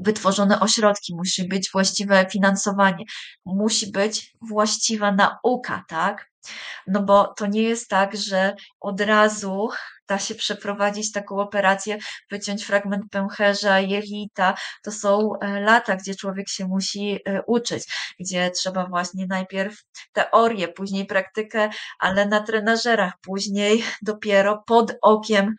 Speaker 2: wytworzone ośrodki, musi być właściwe finansowanie, musi być właściwa nauka, tak? No bo to nie jest tak, że od razu da się przeprowadzić taką operację, wyciąć fragment pęcherza, jelita. To są e, lata, gdzie człowiek się musi e, uczyć, gdzie trzeba właśnie najpierw teorię, później praktykę, ale na trenażerach, później dopiero pod okiem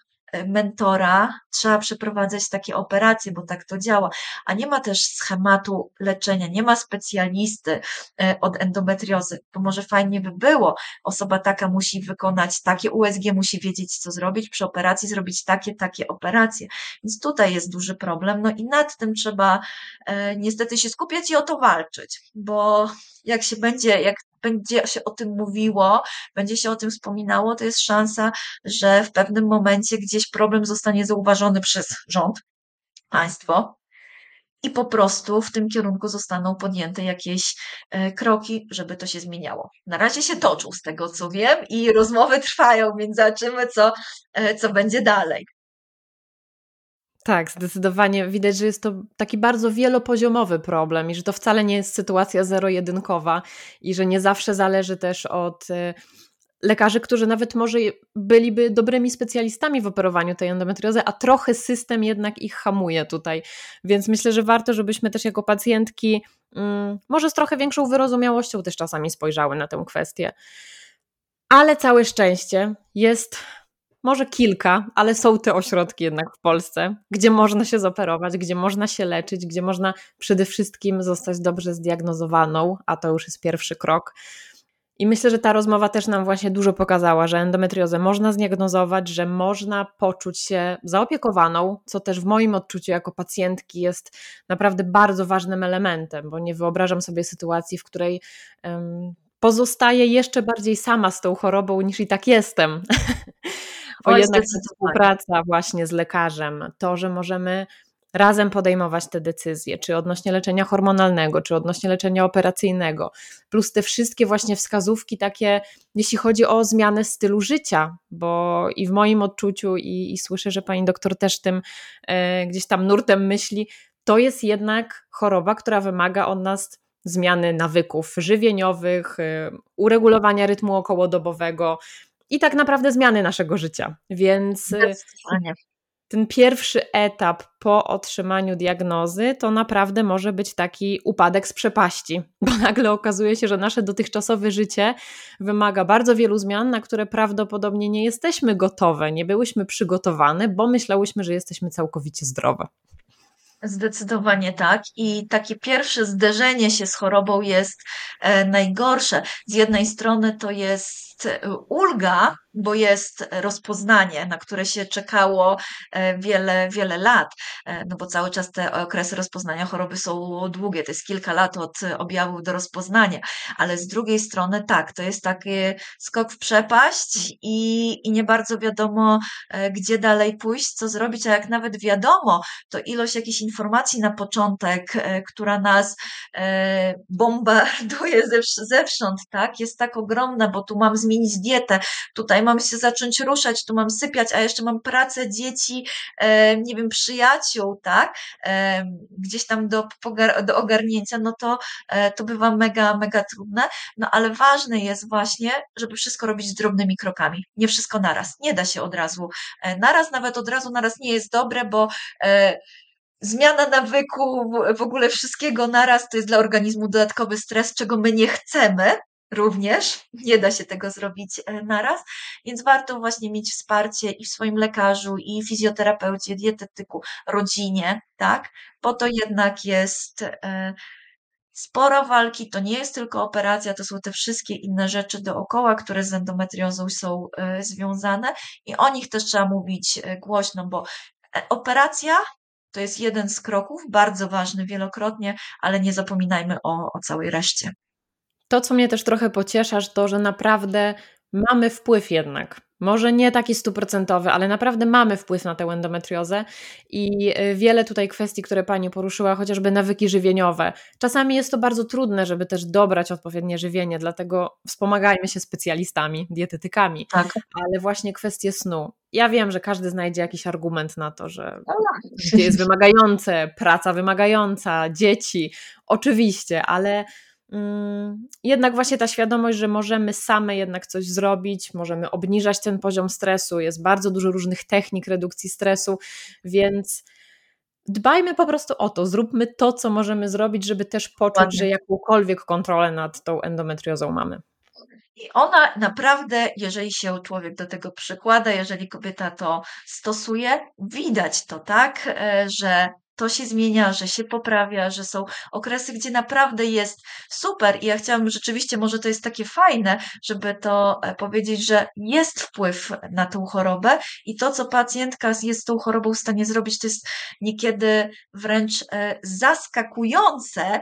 Speaker 2: mentora trzeba przeprowadzać takie operacje, bo tak to działa, a nie ma też schematu leczenia, nie ma specjalisty e, od endometriozy, bo może fajnie by było, osoba taka musi wykonać takie USG, musi wiedzieć, co zrobić przy operacji, zrobić takie, takie operacje. Więc tutaj jest duży problem, no i nad tym trzeba e, niestety się skupiać i o to walczyć, bo jak się będzie, jak będzie się o tym mówiło, będzie się o tym wspominało, to jest szansa, że w pewnym momencie gdzieś problem zostanie zauważony przez rząd, państwo, i po prostu w tym kierunku zostaną podjęte jakieś e, kroki, żeby to się zmieniało. Na razie się toczą z tego, co wiem, i rozmowy trwają, więc zobaczymy, co, e, co będzie dalej.
Speaker 1: Tak, zdecydowanie widać, że jest to taki bardzo wielopoziomowy problem i że to wcale nie jest sytuacja zero-jedynkowa i że nie zawsze zależy też od y, lekarzy, którzy nawet może byliby dobrymi specjalistami w operowaniu tej endometriozy, a trochę system jednak ich hamuje tutaj. Więc myślę, że warto, żebyśmy też jako pacjentki mm, może z trochę większą wyrozumiałością też czasami spojrzały na tę kwestię. Ale całe szczęście jest może kilka, ale są te ośrodki jednak w Polsce, gdzie można się zoperować, gdzie można się leczyć, gdzie można przede wszystkim zostać dobrze zdiagnozowaną, a to już jest pierwszy krok. I myślę, że ta rozmowa też nam właśnie dużo pokazała, że endometriozę można zdiagnozować, że można poczuć się zaopiekowaną, co też w moim odczuciu jako pacjentki jest naprawdę bardzo ważnym elementem, bo nie wyobrażam sobie sytuacji, w której um, pozostaję jeszcze bardziej sama z tą chorobą niż i tak jestem. Bo jednak współpraca właśnie z lekarzem, to, że możemy razem podejmować te decyzje, czy odnośnie leczenia hormonalnego, czy odnośnie leczenia operacyjnego, plus te wszystkie właśnie wskazówki takie, jeśli chodzi o zmianę stylu życia, bo i w moim odczuciu, i, i słyszę, że pani doktor też tym e, gdzieś tam nurtem myśli, to jest jednak choroba, która wymaga od nas zmiany nawyków żywieniowych, e, uregulowania rytmu okołodobowego, i tak naprawdę zmiany naszego życia. Więc ten pierwszy etap po otrzymaniu diagnozy to naprawdę może być taki upadek z przepaści, bo nagle okazuje się, że nasze dotychczasowe życie wymaga bardzo wielu zmian, na które prawdopodobnie nie jesteśmy gotowe, nie byłyśmy przygotowane, bo myślałyśmy, że jesteśmy całkowicie zdrowe.
Speaker 2: Zdecydowanie tak. I takie pierwsze zderzenie się z chorobą jest e, najgorsze. Z jednej strony to jest e, ulga, bo jest rozpoznanie, na które się czekało e, wiele, wiele lat, e, no bo cały czas te okresy rozpoznania choroby są długie, to jest kilka lat od objawów do rozpoznania, ale z drugiej strony tak, to jest taki skok w przepaść i, i nie bardzo wiadomo, e, gdzie dalej pójść, co zrobić, a jak nawet wiadomo, to ilość jakichś informacji na początek, która nas bombarduje zewsząd, tak, jest tak ogromna, bo tu mam zmienić dietę, tutaj mam się zacząć ruszać, tu mam sypiać, a jeszcze mam pracę, dzieci, e, nie wiem, przyjaciół, tak, e, gdzieś tam do, do ogarnięcia, no to, e, to bywa mega, mega trudne, no ale ważne jest właśnie, żeby wszystko robić drobnymi krokami, nie wszystko naraz, nie da się od razu naraz, nawet od razu naraz nie jest dobre, bo zmiana nawyku, w ogóle wszystkiego naraz to jest dla organizmu dodatkowy stres, czego my nie chcemy, również. Nie da się tego zrobić e, naraz, więc warto właśnie mieć wsparcie i w swoim lekarzu, i fizjoterapeucie, dietetyku, rodzinie, tak? Bo to jednak jest e, sporo walki, to nie jest tylko operacja, to są te wszystkie inne rzeczy dookoła, które z endometriozą są e, związane i o nich też trzeba mówić głośno, bo operacja to jest jeden z kroków, bardzo ważny wielokrotnie, ale nie zapominajmy o, o całej reszcie.
Speaker 1: To, co mnie też trochę pociesza, to, że naprawdę mamy wpływ jednak. Może nie taki stuprocentowy, ale naprawdę mamy wpływ na tę endometriozę i y, wiele tutaj kwestii, które Pani poruszyła, chociażby nawyki żywieniowe. Czasami jest to bardzo trudne, żeby też dobrać odpowiednie żywienie, dlatego wspomagajmy się specjalistami, dietetykami, tak. ale właśnie kwestie snu. Ja wiem, że każdy znajdzie jakiś argument na to, że no tak. jest wymagające, praca wymagająca, dzieci, oczywiście, ale jednak właśnie ta świadomość, że możemy same jednak coś zrobić, możemy obniżać ten poziom stresu, jest bardzo dużo różnych technik redukcji stresu, więc dbajmy po prostu o to, zróbmy to, co możemy zrobić, żeby też poczuć, Ładnie. że jakąkolwiek kontrolę nad tą endometriozą mamy.
Speaker 2: I ona naprawdę, jeżeli się człowiek do tego przykłada, jeżeli kobieta to stosuje, widać to, tak, e, że to się zmienia, że się poprawia, że są okresy, gdzie naprawdę jest super. I ja chciałam rzeczywiście, może to jest takie fajne, żeby to e, powiedzieć, że jest wpływ na tą chorobę i to, co pacjentka jest tą chorobą w stanie zrobić, to jest niekiedy wręcz e, zaskakujące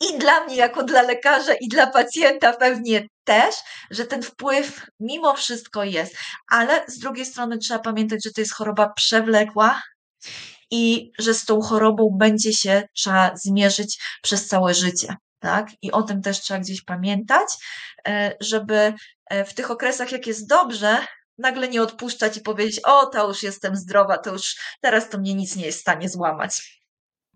Speaker 2: i dla mnie, jako dla lekarza, i dla pacjenta pewnie też, że ten wpływ mimo wszystko jest. Ale z drugiej strony trzeba pamiętać, że to jest choroba przewlekła i że z tą chorobą będzie się trzeba zmierzyć przez całe życie. Tak? I o tym też trzeba gdzieś pamiętać, e, żeby e, w tych okresach, jak jest dobrze, nagle nie odpuszczać i powiedzieć: O, to już jestem zdrowa, to już teraz to mnie nic nie jest w stanie złamać.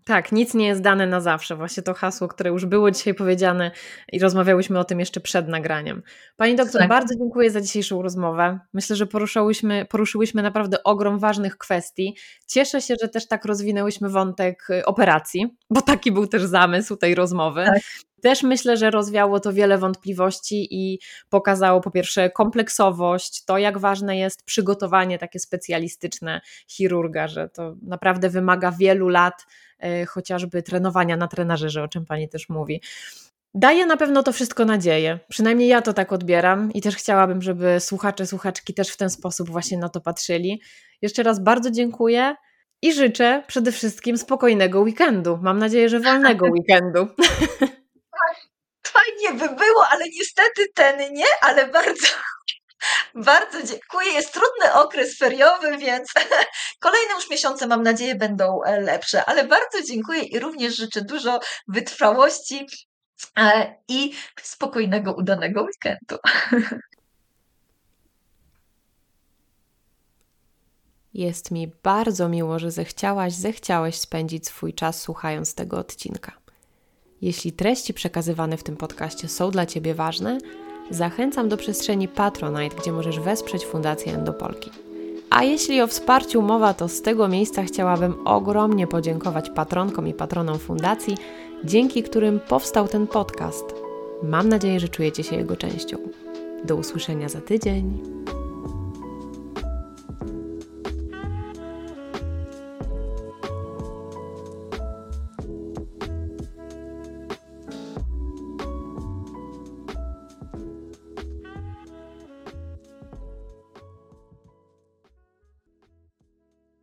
Speaker 1: Tak, nic nie jest dane na zawsze. Właśnie to hasło, które już było dzisiaj powiedziane i rozmawiałyśmy o tym jeszcze przed nagraniem. Pani doktor, tak. bardzo dziękuję za dzisiejszą rozmowę. Myślę, że poruszyłyśmy, poruszyłyśmy naprawdę ogrom ważnych kwestii. Cieszę się, że też tak rozwinęłyśmy wątek y, operacji, bo taki był też zamysł tej rozmowy. Tak. Też myślę, że rozwiało to wiele wątpliwości i pokazało po pierwsze kompleksowość, to jak ważne jest przygotowanie takie specjalistyczne chirurga, że to naprawdę wymaga wielu lat E, chociażby trenowania na trenażerze, o czym Pani też mówi. Daje na pewno to wszystko nadzieję. Przynajmniej ja to tak odbieram i też chciałabym, żeby słuchacze, słuchaczki też w ten sposób właśnie na to patrzyli. Jeszcze raz bardzo dziękuję i życzę przede wszystkim spokojnego weekendu. Mam nadzieję, że wolnego weekendu.
Speaker 2: Fajnie by było, ale niestety ten nie, ale bardzo bardzo dziękuję. Jest trudny okres feriowy, więc kolejne już miesiące, mam nadzieję, będą e, lepsze. Ale bardzo dziękuję i również życzę dużo wytrwałości e, i spokojnego, udanego weekendu.
Speaker 1: Jest mi bardzo miło, że zechciałaś, zechciałeś spędzić swój czas słuchając tego odcinka. Jeśli treści przekazywane w tym podcaście są dla Ciebie ważne, zachęcam do przestrzeni Patronite, gdzie możesz wesprzeć Fundację Endopolki. A jeśli o wsparciu mowa, to z tego miejsca chciałabym ogromnie podziękować patronkom i patronom fundacji, dzięki którym powstał ten podcast. Mam nadzieję, że czujecie się jego częścią. Do usłyszenia za tydzień.